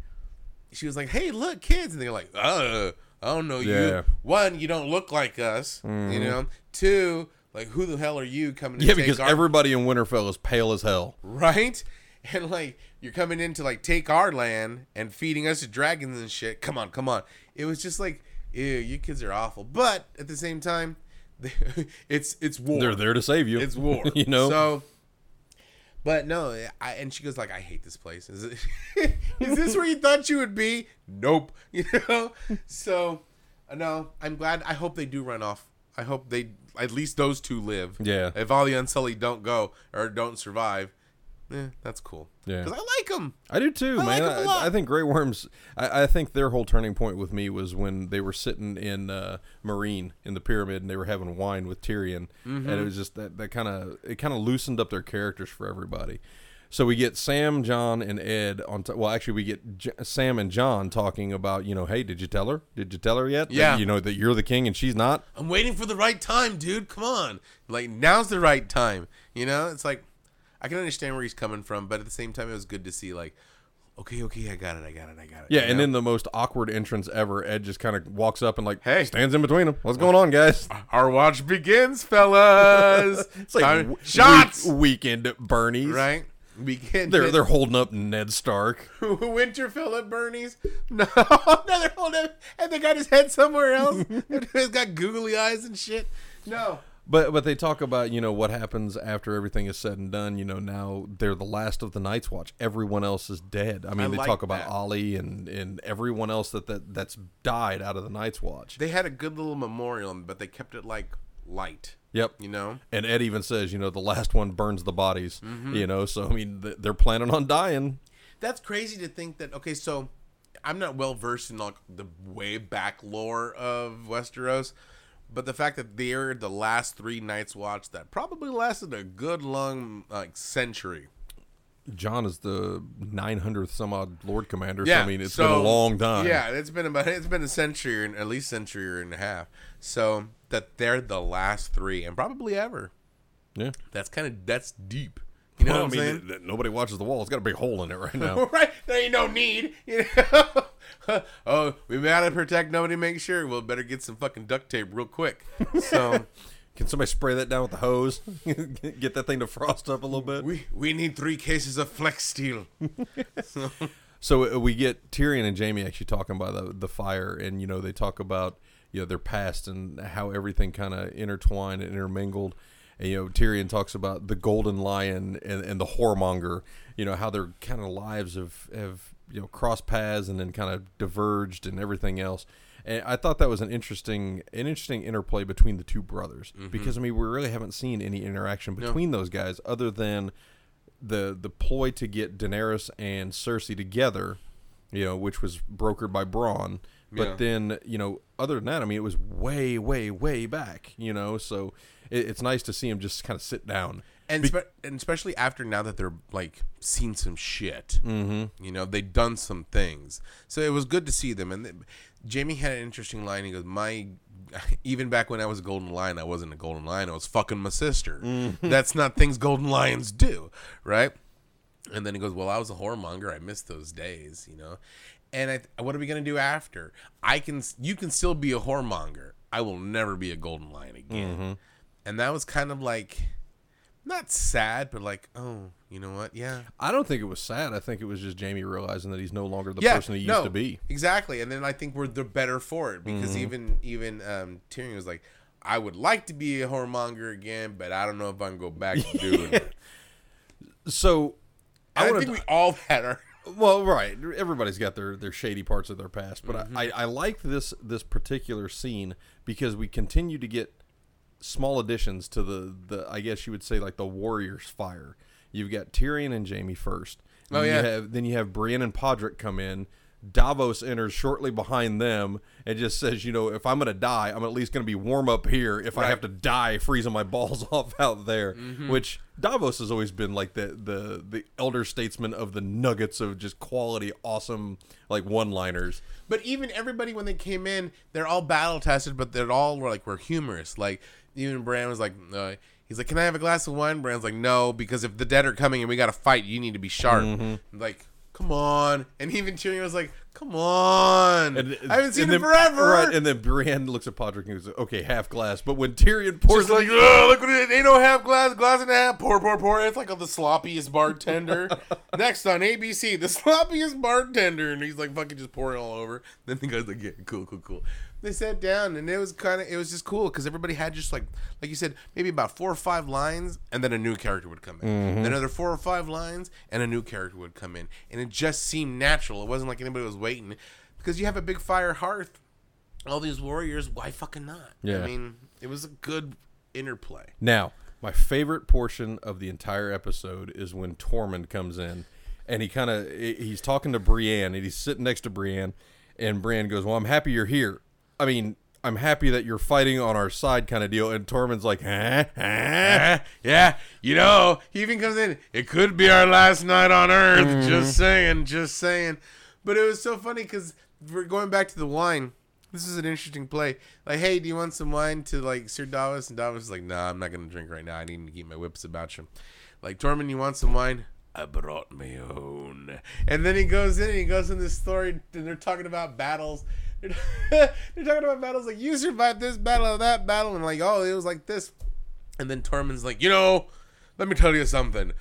she was like, "Hey, look, kids," and they're like, "Uh, I don't know Yeah. you. One, you don't look like us. You know. Two, like, who the hell are you coming? To take?" Yeah, because our- everybody in Winterfell is pale as hell. right? And like you're coming in to like take our land and feeding us to dragons and shit. Come on, come on. It was just like, ew, you kids are awful. But at the same time, it's it's war. They're there to save you. It's war. you know. So, but no, I, and she goes like, "I hate this place. Is it? is this where you thought you would be? Nope. You know. So, uh, no, I'm glad. I hope they do run off. I hope they at least those two live. Yeah. If all the Unsullied don't go or don't survive, eh, that's cool. Yeah. Because I like them. I do too, I like man. them a lot. I, I think Grey Worms. I, I think their whole turning point with me was when they were sitting in uh, Meereen in the pyramid and they were having wine with Tyrion, Mm-hmm. and it was just that that kind of it kind of loosened up their characters for everybody. So we get Sam, Jon, and Edd on. T- well, actually, we get J- Sam and Jon talking about, you know, hey, did you tell her? Did you tell her yet? that, Yeah. you know that you're the king and she's not. I'm waiting for the right time, dude. Come on. Like now's the right time. You know, it's like I can understand where he's coming from, but at the same time, it was good to see like, okay, okay, I got it, I got it, I got it. Yeah, you and know? then the most awkward entrance ever. Edd just kind of walks up and like, Hey. stands in between them. What's going on, guys? our watch begins, fellas. It's like Time- w- shots, week- weekend at Bernie's. right? Begin. They're they're holding up Ned Stark. Winterfell at Bernie's. No, no, they're holding, up, and they got his head somewhere else. He's got googly eyes and shit. No. But but they talk about you know what happens after everything is said and done. You know now they're the last of the Night's Watch. Everyone else is dead. I mean I they like talk about that. Olly and and everyone else that, that that's died out of the Night's Watch. They had a good little memorial, but they kept it like light. Yep. You know. And Edd even says you know the last one burns the bodies. Mm-hmm. You know so I mean they're planning on dying. That's crazy to think that. Okay, so I'm not well versed in like the way back lore of Westeros, but the fact that they're the last three Night's Watch that probably lasted a good long like century. Jon is the 900th some odd Lord Commander. Yeah, so I mean it's so- been a long time. Yeah, it's been about it's been a century and at least century and a half. So that they're the last three and probably ever. yeah. That's kind of that's deep. You know Well, what I'm I mean, saying? nobody watches the wall. It's got a big hole in it right now. right? There ain't no need. You know? oh, we gotta protect nobody. Make sure. Well, better get some fucking duct tape real quick. So Can somebody spray that down with the hose? Get that thing to frost up a little bit. we we need three cases of flex steel. So uh, we get Tyrion and Jaime actually talking about the the fire, and you know they talk about you know their past and how everything kind of intertwined and intermingled. And you know Tyrion talks about the Golden Lion and, and the Whoremonger. You know how their kind of lives have have you know crossed paths and then kind of diverged and everything else. And I thought that was an interesting an interesting interplay between the two brothers mm-hmm. because I mean we really haven't seen any interaction between those guys other than the the ploy to get Daenerys and Cersei together, you know, which was brokered by Bronn. But Yeah. then, you know, other than that, I mean, it was way, way, way back, you know. So it, it's nice to see him just kind of sit down. And, spe- and especially after now that they're like seen some shit, mm-hmm. you know, they've done some things. So it was good to see them. And th- Jaime had an interesting line. He goes, "My, even back when I was a golden lion, I wasn't a golden lion. I was fucking my sister. That's not things golden lions do, right?" And then he goes, "Well, I was a whoremonger. I missed those days, you know." And I, what are we gonna do after? I can, you can still be a whoremonger. I will never be a golden lion again. And that was kind of like, not sad, but like, oh, you know what? Yeah, I don't think it was sad. I think it was just Jaime realizing that he's no longer the yeah, person he used no, to be. Exactly. And then I think we're the better for it because Mm-hmm. even even um, Tyrion was like, I would like to be a whoremonger again, but I don't know if I can go back to doing it. So I I, think to. we all had our. Well, right. Everybody's got their, their shady parts of their past, but Mm-hmm. I, I like this this particular scene because we continue to get small additions to the, the I guess you would say like the Warriors fire. You've got Tyrion and Jaime first. Oh, yeah. You have, then you have Brienne and Podrick come in. Davos enters shortly behind them and just says, you know, if I'm going to die, I'm at least going to be warm up here if I have to die freezing my balls off out there. Mm-hmm. Which Davos has always been like the, the the elder statesman of the nuggets of just quality, awesome like one liners. But even everybody when they came in, they're all battle tested, but they're all like we're humorous. Like even Bran was like, uh, He's like, "Can I have a glass of wine?" Bran's like, "No, because if the dead are coming and we got to fight, you need to be sharp." Mm-hmm. Like, come on. And even Tyrion was like, "Come on, And, I haven't seen then- forever." Right, and then Brienne looks at Podrick and goes, "Okay, half glass." But when Tyrion pours Just like, oh, look what it ain't no half glass, glass and a half, pour, pour, pour. It's like the sloppiest bartender. Next on ABC, the sloppiest bartender, and he's like fucking just pouring all over. Then the guy's like, yeah, cool, cool, cool. They sat down, and it was kind of, it was just cool because everybody had just like, like you said, maybe about four or five lines, and then a new character would come in. Mm-hmm. Then another four or five lines, and a new character would come in, and it just seemed natural. It wasn't like anybody was waiting because you have a big fire hearth all these warriors, why fucking not? Yeah. I mean, it was a good interplay. Now, my favorite portion of the entire episode is when Tormund comes in, and he kind of he's talking to Brienne, and he's sitting next to Brienne, and Brienne goes, "Well, I'm happy you're here. I mean." I'm happy that you're fighting on our side, kind of deal. And Tormund's like, huh? huh? yeah, you know, he even comes in. It could be our last night on Earth. Mm-hmm. Just saying, just saying. But it was so funny because we're going back to the wine. This is an interesting play. Like, hey, do you want some wine to like Sir Davos? And Davos is like, nah, I'm not gonna drink right now. I need to keep my whips about you. Like, Tormund, you want some wine? I brought my own. And then he goes in and he goes in this story and they're talking about battles. They're talking about battles like you survived this battle or that battle and like, oh, it was like this. And then Tormund's like, you know, let me tell you something.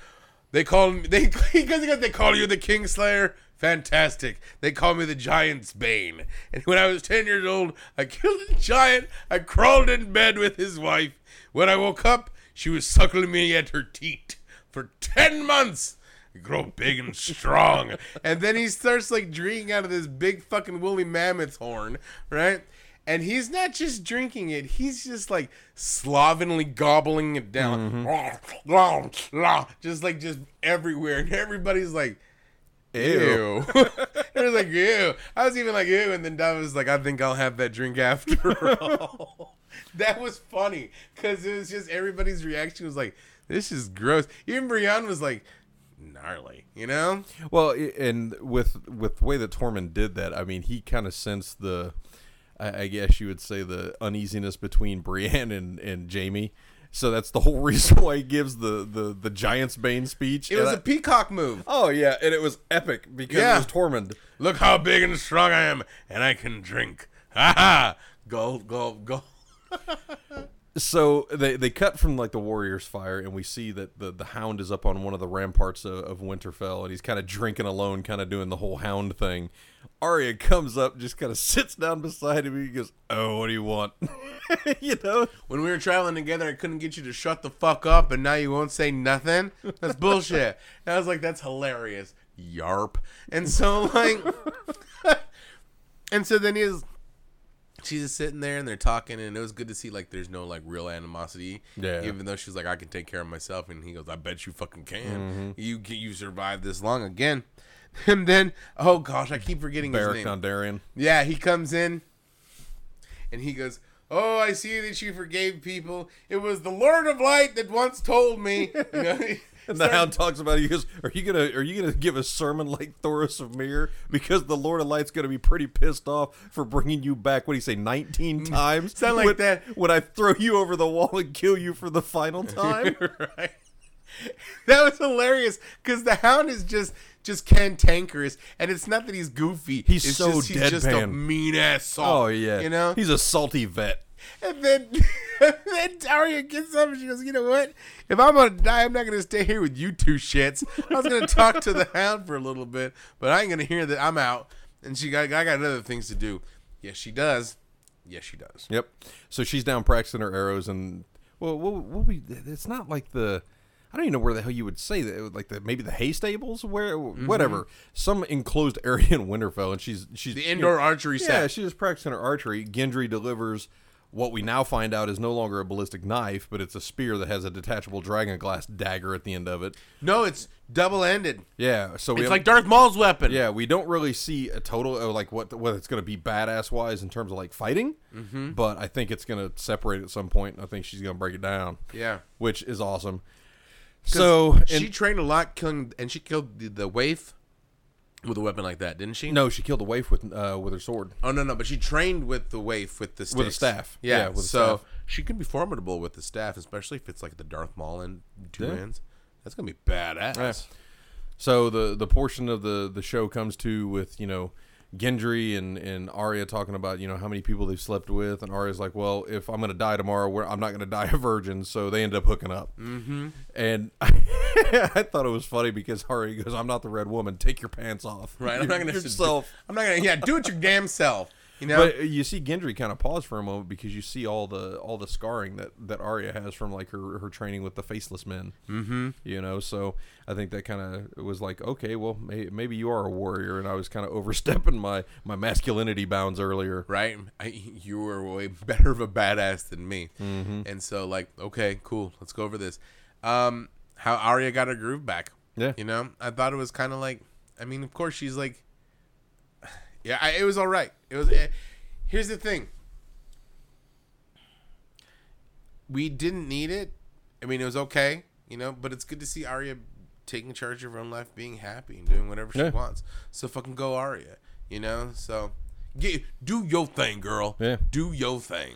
They call me they because they call you the Kingslayer. Fantastic. They call me the Giant's Bane. And when I was ten years old, I killed a giant. I crawled in bed with his wife. When I woke up, she was suckling me at her teat for ten months. Grow big and strong. and then he starts like drinking out of this big fucking woolly mammoth horn, right? And he's not just drinking it, he's just like slovenly gobbling it down. Mm-hmm. Just like just everywhere. And everybody's like, ew. it was like, ew. I was even like, ew. And then Dom was like, I think I'll have that drink after all. that was funny because it was just everybody's reaction was like, this is gross. Even Brienne was like, gnarly, you know? Well, and with with the way that Tormund did that, I mean, he kind of sensed the, I, I guess you would say the uneasiness between Brienne and and Jaime. So that's the whole reason why he gives the the the Giant's Bane speech. It was I- a peacock move. oh yeah, and it was epic because Yeah. it was Tormund. Look how big and strong I am, and I can drink. Ha ha! Gulp, gulp, gulp. So they they cut from like the Warriors' fire, and we see that the the Hound is up on one of the ramparts of, of Winterfell, and he's kind of drinking alone, kind of doing the whole Hound thing. Arya comes up, just kind of sits down beside him, and he goes, "Oh, what do you want?" you know. When we were traveling together, I couldn't get you to shut the fuck up, and now you won't say nothing. That's bullshit. And I was like, that's hilarious. Yarp. And so like, and so then he's. She's just sitting there and they're talking, and it was good to see like there's no like real animosity. Yeah. Even though she's like, I can take care of myself, and he goes, I bet you fucking can. Mm-hmm. You can you survived this long again. And then, oh gosh, I keep forgetting his Beric name. Dondarrion. Yeah, he comes in and he goes, Oh, I see that you forgave people. It was the Lord of Light that once told me. You know, And the started- Hound talks about it. He goes, "Are you gonna Are you gonna give a sermon like Thoros of Myr? Because the Lord of Light's gonna be pretty pissed off for bringing you back. What do you say, nineteen times? Mm. Sound like when, that. When I throw you over the wall and kill you for the final time. right. That was hilarious because the Hound is just just cantankerous, and it's not that he's goofy. He's it's so just, he's just a deadpan. mean ass salt. oh yeah, you know. he's a salty vet. And then, and then Daria gets up and she goes, "You know what? If I'm gonna die, I'm not gonna stay here with you two shits. I was gonna talk to the Hound for a little bit, but I ain't gonna hear that I'm out." And she got, I got other things to do. Yes, she does. Yes, she does. Yep. So she's down practicing her arrows, and well, what, what we? It's not like the. I don't even know where the hell you would say that. Like the maybe the hay stables, where Mm-hmm. whatever, some enclosed area in Winterfell, and she's she's The you know, indoor archery Yeah, set. she was practicing her archery. Gendry delivers what we now find out is no longer a ballistic knife, but it's a spear that has a detachable dragon glass dagger at the end of it. No, it's double ended. Yeah, so we It's have- like Darth Maul's weapon. yeah, we don't really see a total of like what what it's going to be badass wise in terms of like fighting, mm-hmm. but I think it's going to separate at some point. I think she's going to break it down, yeah. which is awesome. So she trained a lot, killing, and she killed the, the waif with a weapon like that, didn't she? no, she killed a waif with uh, with her sword. Oh no, no, but she trained with the waif with the sticks. With a staff. Yeah. Yeah, with so staff. she can be formidable with the staff, especially if it's like the Darth Maul and two Yeah. hands. That's gonna be badass. Yeah. So the the portion of the the show comes to with you know Gendry and and Arya talking about you know how many people they've slept with, and Arya's like, well, if I'm gonna die tomorrow, I'm not gonna die a virgin. So they end up hooking up, mm-hmm. and I thought it was funny because Arya goes, I'm not the red woman. Take your pants off. Right. I'm not gonna yourself. I'm not gonna. Yeah, do it your damn self. You know. But you see Gendry kind of pause for a moment because you see all the all the scarring that that Arya has from like her her training with the faceless men. Mm-hmm. You know, so I think that kind of was like, okay, well, may, maybe you are a warrior, and I was kind of overstepping my my masculinity bounds earlier. right? I, you were way better of a badass than me, and so like, okay, cool, let's go over this. Um, how Arya got her groove back. Yeah. you know, I thought it was kind of like, I mean, of course she's like, yeah, I, it was all right. It was. eh, here's the thing. We didn't need it. I mean, it was okay, you know, but it's good to see Arya taking charge of her own life, being happy, and doing whatever she Yeah. wants. So fucking go, Arya. You know, so get do your thing, girl. Yeah. do your thing.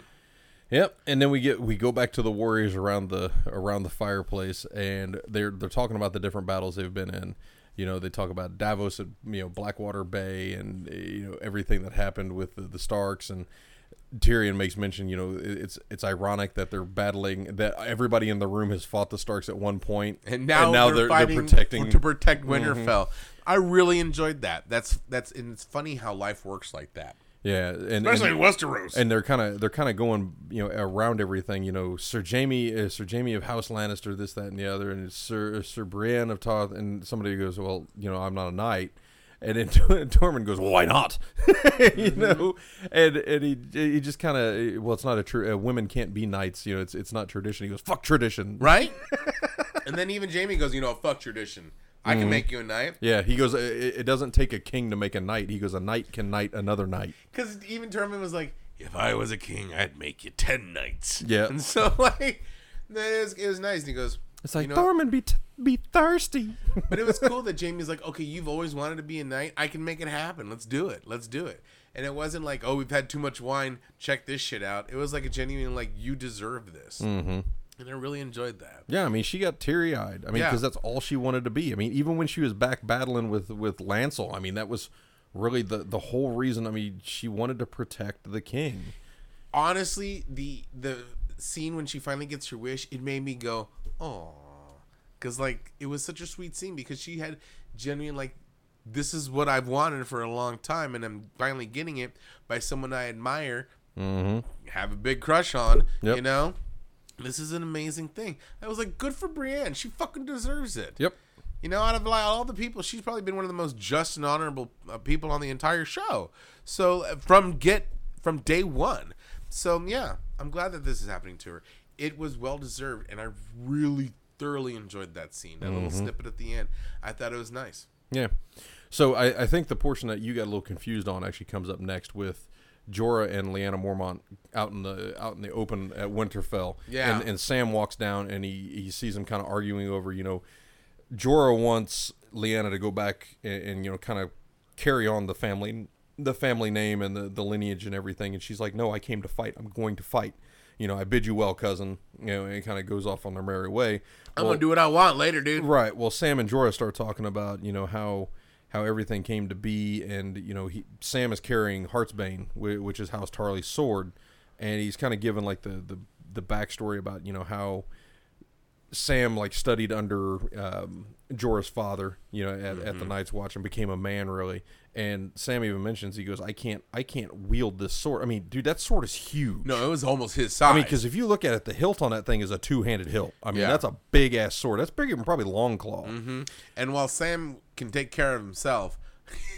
Yep, and then we get we go back to the warriors around the around the fireplace, and they're they're talking about the different battles they've been in. You know, they talk about Davos at you know Blackwater Bay, and uh, you know everything that happened with the, the Starks, and Tyrion makes mention. You know, it's it's ironic that they're battling that everybody in the room has fought the Starks at one point, And now, now they're, fighting protecting. to protect Winterfell. I really enjoyed that. That's that's and it's funny how life works like that, yeah, and, and especially in Westeros. and they're kind of they're kind of going you know around everything you know Sir Jaime uh, Sir Jaime of House Lannister this that and the other and Sir Sir Brienne of Tarth and somebody goes well you know I'm not a knight and then Tormund goes well why not you know and and he he just kind of well it's not a true uh, women can't be knights you know it's it's not tradition he goes fuck tradition right? and then even Jaime goes, you know, fuck tradition. I can make you a knight. yeah he goes it, it doesn't take a king to make a knight he goes a knight can knight another knight Because even Tormund was like, if I was a king, I'd make you ten knights. Yeah. And so like, that is it was nice. And he goes, it's like you know, Tormund be t- be thirsty But it was cool that Jaime's like, okay, you've always wanted to be a knight. I can make it happen. Let's do it. Let's do it. And it wasn't like, oh, we've had too much wine. Check this shit out. It was like a genuine, like, you deserve this. Mm-hmm. And I really enjoyed that. Yeah, I mean, she got teary eyed. I mean, Yeah. because that's all she wanted to be. I mean, even when she was back battling with with Lancel, I mean, that was really the the whole reason. I mean, she wanted to protect the king. Honestly, the the scene when she finally gets her wish, it made me go, oh, because like it was such a sweet scene because she had genuine like. This is what I've wanted for a long time, and I'm finally getting it by someone I admire, mm-hmm. have a big crush on. Yep. You know, this is an amazing thing. I was like, good for Brienne. She fucking deserves it. Yep. You know, out of like, all the people, she's probably been one of the most just and honorable uh, people on the entire show. So uh, from get from day one. So yeah, I'm glad that this is happening to her. It was well deserved, and I really thoroughly enjoyed that scene. That little snippet at the end. I thought it was nice. Yeah. So I, I think the portion that you got a little confused on actually comes up next with Jorah and Lyanna Mormont out in the out in the open at Winterfell. Yeah. And, and Sam walks down and he, he sees them kind of arguing over, you know, Jorah wants Lyanna to go back and, and you know kind of carry on the family the family name and the, the lineage and everything and she's like no I came to fight I'm going to fight you know I bid you well cousin you know and it kind of goes off on their merry way I'm gonna do what I want later, dude. Right. Well, Sam and Jorah start talking about you know how how everything came to be, and you know he Sam is carrying Heartsbane, whi- which is House Tarly's sword, and he's kind of given like the the the backstory about you know how Sam like studied under um, Jorah's father, you know, at, at the Night's Watch and became a man really. And Sam even mentions he goes, "I can't, I can't wield this sword. I mean, dude, that sword is huge. No, it was almost his size. I mean, because if you look at it, the hilt on that thing is a two-handed hilt. I mean, Yeah. that's a big ass sword. That's bigger than probably Longclaw. Mm-hmm. And while Sam can take care of himself,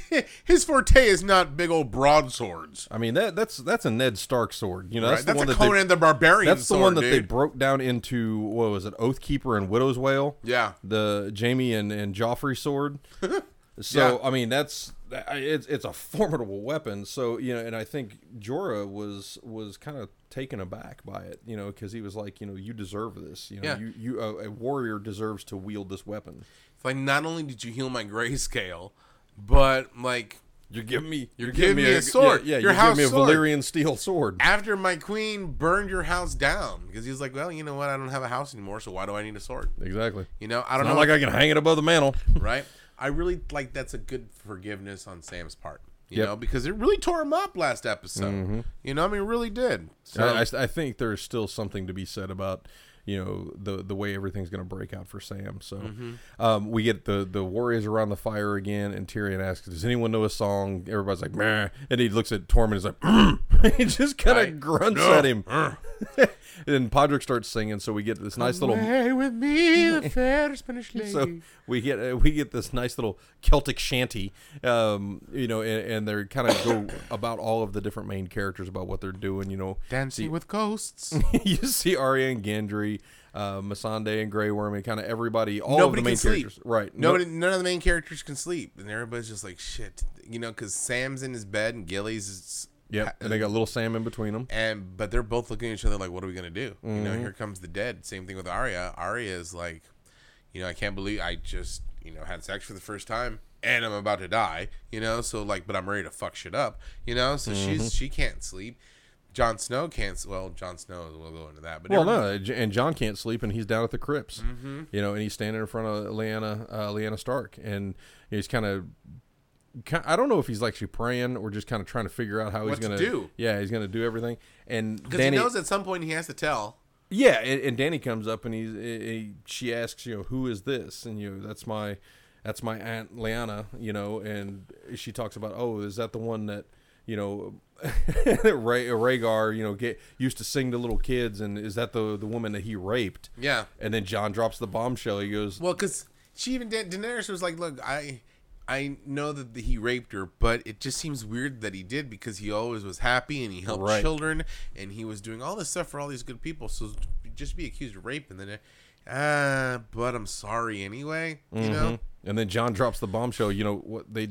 his forte is not big old broadswords. I mean, that that's that's a Ned Stark sword. You know, that's Right? the That's, one a that Conan they, the Barbarian that's the sword, one that they broke down into. What was it? Oathkeeper and Widow's Wail. Yeah. the Jaime and and Joffrey sword. So Yeah. I mean, that's it's it's a formidable weapon. So you know, and I think Jorah was was kind of taken aback by it. You know, because he was like, you know, you deserve this. You know, Yeah. you you a, a warrior deserves to wield this weapon. It's like not only did you heal my grayscale, but like You're giving me. You're, giving me a sword. Yeah, yeah Your you're giving me a. Valyrian steel sword. After my queen burned your house down because he was like, well, you know what? I don't have a house anymore, so why do I need a sword? Exactly. You know, I don't Not know. like I can hang it above the mantle. right? I really like that's a good forgiveness on Sam's part. You Yep. know, because it really tore him up last episode. You know, I mean, it really did. So, I, I, I think there's still something to be said about you know the the way everything's going to break out for Sam. So Mm-hmm. um, we get the the warriors around the fire again, and Tyrion asks, "Does anyone know a song?" Everybody's like, "Meh," and he looks at Tormund and is like, mm. he just kind of Right. grunts No. at him. and Podrick starts singing, so we get this nice little. Away with me, the fair Spanish lady. So we get uh, we get this nice little Celtic shanty, um, you know, and, and they're kind of go about all of the different main characters about what they're doing, you know. Dancing with ghosts. you see Arya and Gendry, uh, Missandei and Grey Worm, and kind of everybody, all Nobody of the main can sleep. characters, right? Nobody, none of the main characters can sleep, and everybody's just like shit. You know, because Sam's in his bed and Gilly's Yep, and they got little Sam in between them. and but they're both looking at each other like, what are we gonna do? You know, Mm-hmm. here comes the dead. Same thing with Arya. Arya is like, you know, I can't believe I just you know had sex for the first time and I'm about to die. You know, so like, but I'm ready to fuck shit up. You know, so Mm-hmm. she's she can't sleep. Jon Snow can't. Well, Jon Snow. We'll go into that. But Well, no, and Jon can't sleep, and he's down at the crypts, Mm-hmm. you know, and he's standing in front of Lyanna, uh, Lyanna Stark, and he's kind of. I don't know if he's actually praying or just kind of trying to figure out how What he's gonna do. Yeah, he's gonna do everything. And because he knows at some point he has to tell. Yeah, and, and Dany comes up and he's he, she asks, you know, who is this? And you know, that's my that's my aunt Lyanna, you know, and she talks about, oh, is that the one that you know, Ray, uh, Rhaegar, you know, get used to sing to little kids, and is that the the woman that he raped? Yeah. And then Jon drops the bombshell. He goes, Well, because she even Da- Daenerys was like, "Look, I, I know that he raped her, but it just seems weird that he did because he always was happy and he helped Right. children and he was doing all this stuff for all these good people. So just be accused of rape and then, ah, but I'm sorry anyway. You know, and then Jon drops the bombshell. You know what they.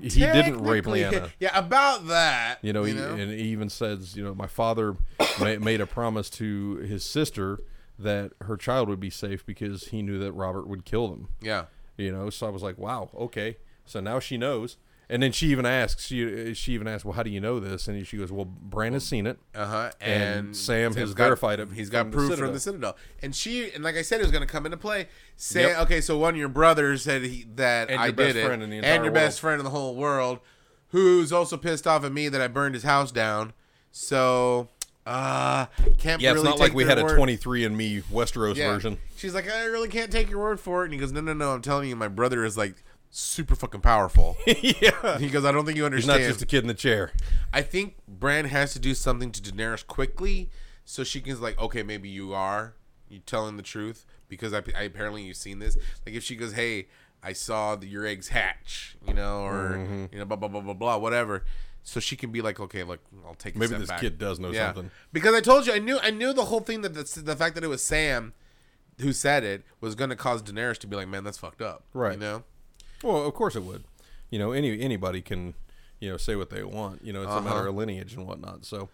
He didn't rape Lyanna. Yeah, about that. You know, he, and he even says, you know, my father made a promise to his sister that her child would be safe because he knew that Robert would kill them. yeah. You know, so I was like, wow, okay. So now she knows. And then she even asks, she, she even asks, well, how do you know this? And she goes, well, Bran has seen it. Uh huh. And And, Sam has got- verified it He's got proof from the Citadel. And she, and like I said, it was going to come into play. Say, Yep. okay, so one of your brothers said he, that And I your did best it, in the and your world. best friend in the whole world, who's also pissed off at me that I burned his house down. So, uh, can't Yeah, really it's not like we had a 23 and me Westeros Yeah. version. She's like, I really can't take your word for it. And he goes, No, no, no. I'm telling you, my brother is like super fucking powerful. yeah. he goes, I don't think you understand. He's not just a kid in the chair. I think Bran has to do something to Daenerys quickly, so she can like, okay, maybe you are you telling the truth because I, I apparently you've seen this. Like if she goes, hey, I saw that your eggs hatch, you know, or Mm-hmm. you know, blah blah blah blah blah, whatever. So she can be like, okay, look, I'll take. Maybe this back. kid does know Yeah. something. Because I told you, I knew, I knew the whole thing that the, the fact that it was Sam who said it was going to cause Daenerys to be like, man, that's fucked up, Right. You know. Well, of course it would. You know, any anybody can, you know, say what they want. You know, it's a uh-huh. matter of lineage and whatnot. So,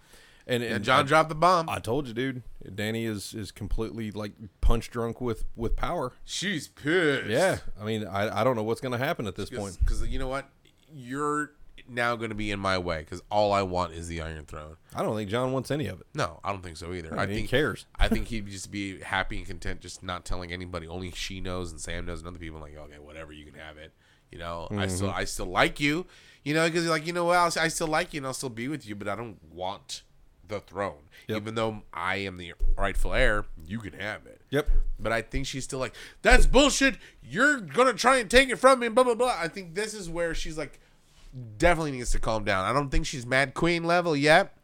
and, and And Jon I, dropped the bomb. I told you, dude. Dany is is completely like punch drunk with with power. She's pissed. Yeah, I mean, I I don't know what's gonna happen at this point. Because you know what, you're now going to be in my way because all I want is the Iron Throne. I don't think Jon wants any of it. No, I don't think so either. I I mean, he think cares. I think he'd just be happy and content, just not telling anybody. Only she knows, and Sam knows, and other people like, okay, whatever, you can have it. You know, I mm-hmm. still, I still like you. You know, because like, you know what, else? I still like you, and I'll still be with you, but I don't want the throne. Yep. Even though I am the rightful heir, you can have it. Yep. But I think she's still like, that's bullshit. You're gonna try and take it from me, blah blah blah. I think this is where she's like, definitely needs to calm down. I don't think she's Mad Queen level yet.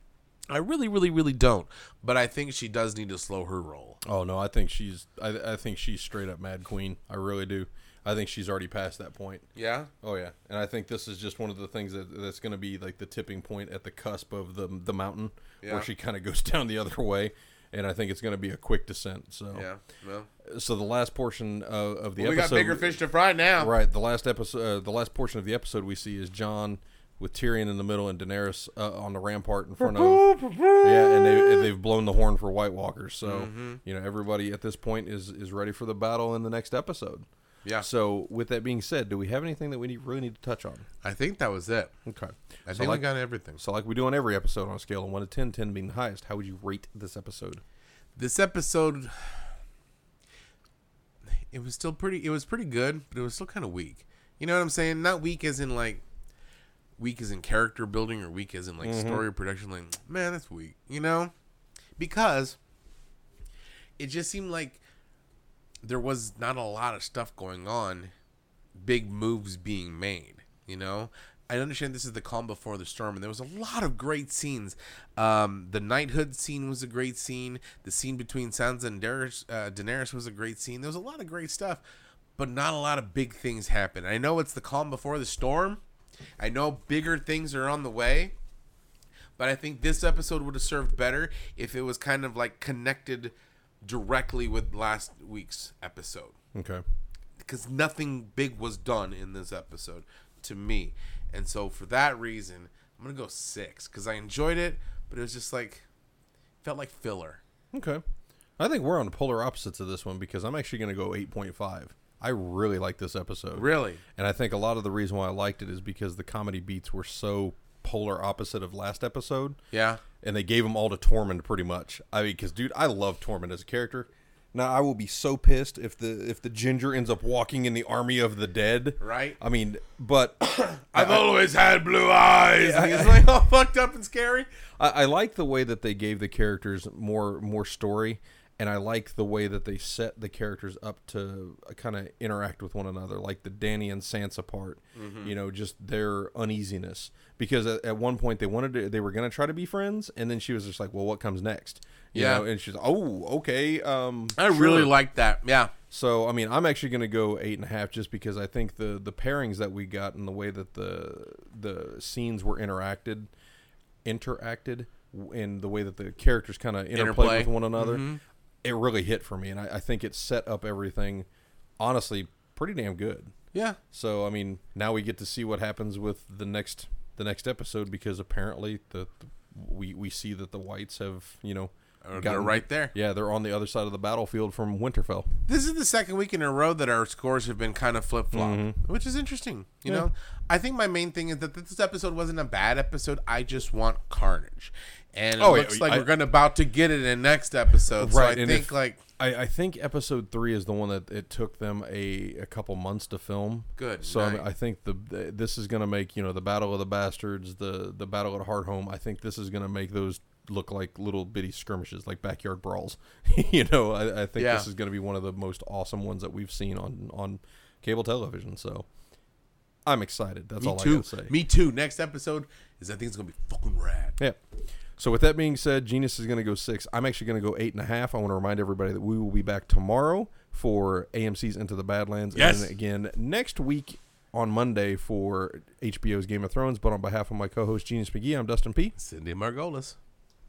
I really, really, really don't. But I think she does need to slow her roll. Oh no, I think she's I I think she's straight up Mad Queen. I really do. I think she's already past that point. Yeah. Oh yeah, and I think this is just one of the things that that's going to be like the tipping point at the cusp of the the mountain, Yeah. where she kind of goes down the other way, and I think it's going to be a quick descent. So Yeah. Well, so the last portion of, of the we got bigger fish to fry now. right? The last episode, uh, the last portion of the episode we see is Jon with Tyrion in the middle and Daenerys uh, on the rampart in front of yeah, and they and they've blown the horn for White Walkers. So Mm-hmm. you know everybody at this point is is ready for the battle in the next episode. Yeah. So with that being said, do we have anything that we need, really need to touch on? I think that was it. Okay. I so think like, we got everything. so like we do on every episode on a scale of one to 10, 10 being the highest, how would you rate this episode? This episode, it was still pretty. It was pretty good, but it was still kind of weak. You know what I'm saying? Not weak as in like weak as in character building or weak as in like mm-hmm. story or production. Like, man, that's weak. You know, because it just seemed like there was not a lot of stuff going on, big moves being made. You know, I understand this is the calm before the storm, and there was a lot of great scenes. Um, the knighthood scene was a great scene. The scene between Sansa and Daenerys, uh, Daenerys was a great scene. There was a lot of great stuff, but not a lot of big things happen. I know it's the calm before the storm. I know bigger things are on the way, but I think this episode would have served better if it was kind of like connected directly with last week's episode Okay. because nothing big was done in this episode to me. And so for that reason, I'm gonna go six because I enjoyed it, but it was just like felt like filler. Okay. I think we're on polar opposites of this one because I'm actually going to go 8.5. I really like this episode. Really? And I think a lot of the reason why I liked it is because the comedy beats were so polar opposite of last episode. Yeah. And they gave them all to Tormund pretty much. I mean, because dude, I love Tormund as a character. Now I will be so pissed if the if the ginger ends up walking in the army of the dead. Right. I mean, but I've always had blue eyes. And he's like all fucked up and scary. I, I like the way that they gave the characters more more story, and I like the way that they set the characters up to kind of interact with one another, like the Dany and Sansa part. Mm-hmm. You know, just their uneasiness because at, at one point they wanted to, they were gonna try to be friends, and then she was just like, "Well, what comes next?" You Yeah. know, and she's, "Oh, okay." Um, I really sure." like that. Yeah. So I mean, I'm actually going to go eight and a half, just because I think the the pairings that we got and the way that the the scenes were interacted, interacted, and the way that the characters kind of interplay Interplay. with one another, Mhm. It really hit for me, and I, I think it set up everything, honestly, pretty damn good. Yeah. So I mean, now we get to see what happens with the next the next episode because apparently the, the we we see that the whites have you know. Uh, They're right there. Yeah, they're on the other side of the battlefield from Winterfell. This is the second week in a row that our scores have been kind of flip flop, which is interesting. You Yeah. know, I think my main thing is that this episode wasn't a bad episode. I just want carnage, and it Oh, yeah, looks like I- we're gonna about to get it in next episode. So Right, I think if- like I, I think episode three is the one that it took them a, a couple months to film. Good So I, night. I think the, the this is going to make you know the Battle of the Bastards, the the Battle at Hardhome. I think this is going to make those look like little bitty skirmishes, like backyard brawls. you know, I, I think Yeah. this is going to be one of the most awesome ones that we've seen on on cable television. So I'm excited. That's me all I too. got to say. Me too. Next episode is I think it's gonna be fucking rad. Yeah. So with that being said, Genius is going to go six. I'm actually going to go eight and a half. I want to remind everybody that we will be back tomorrow for AMC's Into the Badlands, Yes. and again next week on Monday for HBO's Game of Thrones. But on behalf of my co-host Genius McGee, I'm Dustin P. Cindy Margolis.